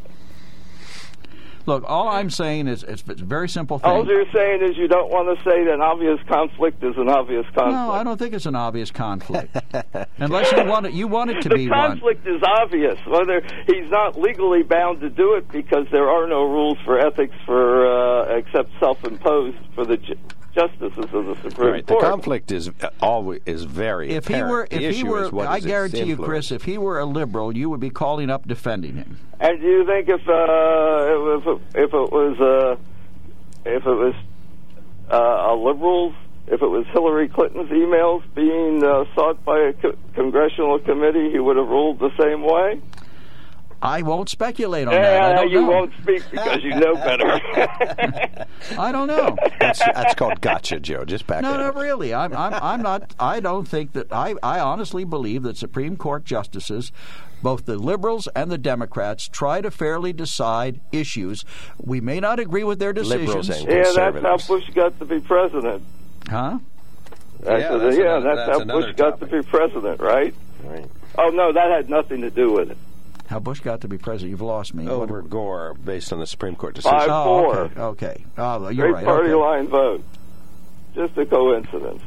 Look, all I'm saying is it's, it's a very simple thing. All you're saying is you don't want to say that an obvious conflict is an obvious conflict. No, I don't think it's an obvious conflict. Unless you want it, you want it to the be one. conflict is obvious. Whether he's not legally bound to do it because there are no rules for ethics for uh, except self-imposed for the justices of the Supreme Right. The conflict is uh, always is very If he apparent. were, The if he were, I guarantee you. Chris, if he were a liberal, you would be calling up defending him. And do you think if uh, if it, if it was uh, if it was uh, a liberals, if it was Hillary Clinton's emails being uh, sought by a co- congressional committee, he would have ruled the same way? I won't speculate on that. I don't you know. won't speak because you know better. I don't know. That's, that's called gotcha, Joe. Just back No, it no, up. really. I'm, I'm, I'm not. I don't think that. I, I honestly believe that Supreme Court justices, both the liberals and the Democrats, try to fairly decide issues. We may not agree with their decisions. yeah, that's how Bush got to be president. Huh? That's Yeah, yeah, that's yeah another- that's, that's how another Bush got to be president, right? Right. Oh no, that had nothing to do with it. How Bush got to be president? You've lost me. Over Gore, based on the Supreme Court decision. Five Oh, four. okay. Okay. Oh, you're Great right. party okay. line vote. Just a coincidence.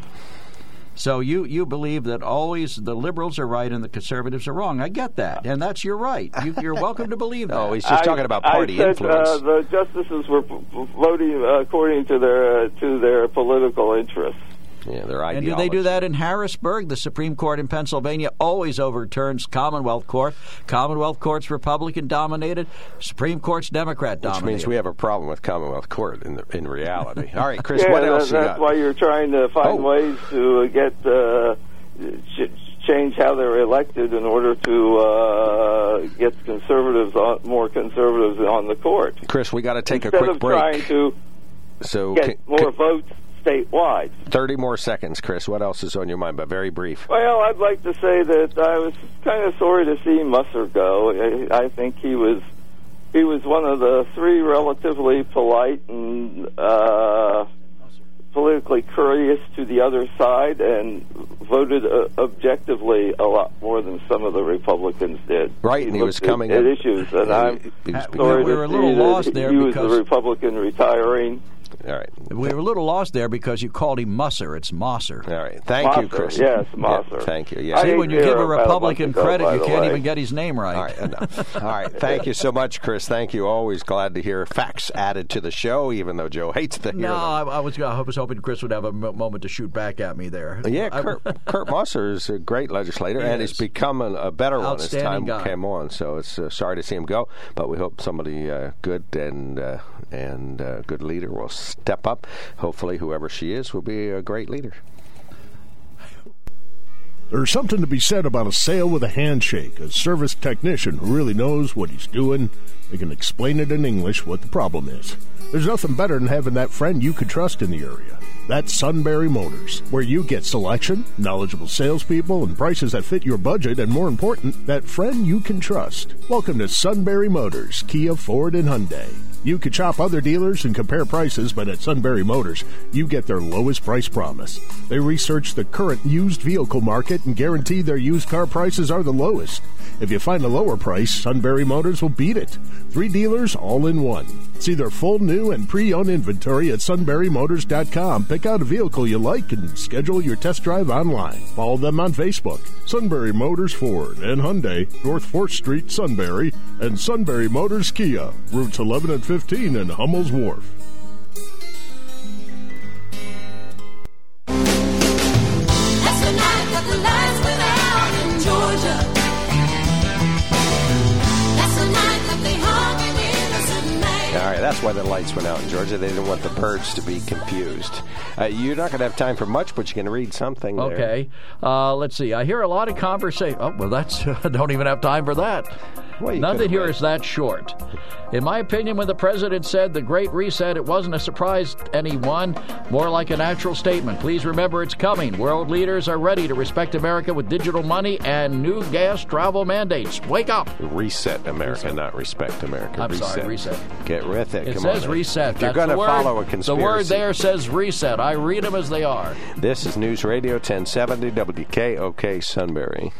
So you, you believe that always the liberals are right and the conservatives are wrong. I get that, and that's your right. You, you're welcome to believe that. No, he's just talking about party I said, influence. Uh, the justices were p- p- voting uh, according to their uh, to their political interests. Yeah, their And do they do that in Harrisburg? The Supreme Court in Pennsylvania always overturns Commonwealth Court. Commonwealth Court's Republican dominated. Supreme Court's Democrat Which dominated. means we have a problem with Commonwealth Court in the, in reality. All right, Chris, yeah, what that- else you that's got? why you're trying to find Oh. ways to uh, get uh, ch- change how they're elected in order to uh, get conservatives on, more conservatives on the court. Chris, we got to take Instead a quick of break. trying to so, get can- more votes statewide. 30 more seconds, Chris. What else is on your mind? But very brief. Well, I'd like to say that I was kind of sorry to see Musser go. I, think he was he was one of the three relatively polite and uh, politically courteous to the other side, and voted uh, objectively a lot more than some of the Republicans did. Right, and he was at- coming at, up- issues, and I'm he sorry we were a little lost there he was the Republican retiring. All right. We were a little lost there because you called him Musser. It's Mosser. All right. Thank you, Chris. yes, Yeah, Mosser. thank you. I Yes. See, when you give a Republican Musser go, credit, by you can't way. even get his name right. All right, enough. All right, thank you so much, Chris. Thank you. Always glad to hear facts added to the show, even though Joe hates to hear No, them. I, I was I was hoping Chris would have a moment to shoot back at me there. Yeah, I- Kurt, Kurt Musser is a great legislator, He and is. he's become a, a better one as time guy. came on. So it's uh, sorry to see him go, but we hope somebody uh, good and uh, and uh, good leader will step up. Hopefully, whoever she is will be a great leader. There's something to be said about a sale with a handshake, a service technician who really knows what he's doing. They can explain it in English what the problem is. There's nothing better than having that friend you could trust in the area. That's Sunbury Motors, where you get selection, knowledgeable salespeople, and prices that fit your budget, and more important, that friend you can trust. Welcome to Sunbury Motors, Kia, Ford, and Hyundai. You could shop other dealers and compare prices, but at Sunbury Motors, you get their lowest price promise. They research the current used vehicle market and guarantee their used car prices are the lowest. If you find a lower price, Sunbury Motors will beat it. Three dealers all in one. See their full new and pre-owned inventory at sunburymotors.com. Pick out a vehicle you like and schedule your test drive online. Follow them on Facebook. Sunbury Motors Ford and Hyundai, North 4th Street, Sunbury, and Sunbury Motors Kia, routes 11 and 15 in Hummel's Wharf. That's the night that the lights went out in Georgia. That's the night that they hung an innocent man. All right, that's why the lights went out in Georgia. They didn't want the birds to be confused. Uh, you're not going to have time for much, but you can read something. there. Okay. Uh, let's see. I hear a lot of conversation. Oh, well, that's I don't even have time for that. Well, you Nothing could've here read- is that short. In my opinion, when the president said the Great Reset, it wasn't a surprise to anyone, more like a natural statement. Please remember it's coming. World leaders are ready to respect America with digital money and new gas travel mandates. Wake up! Reset America, not respect America. I'm reset. sorry, reset. Get with it. It Come says on. reset. If you're going the to word. follow a conspiracy. The word there says reset. I read them as they are. This is News Radio 1070 WKOK Sunbury.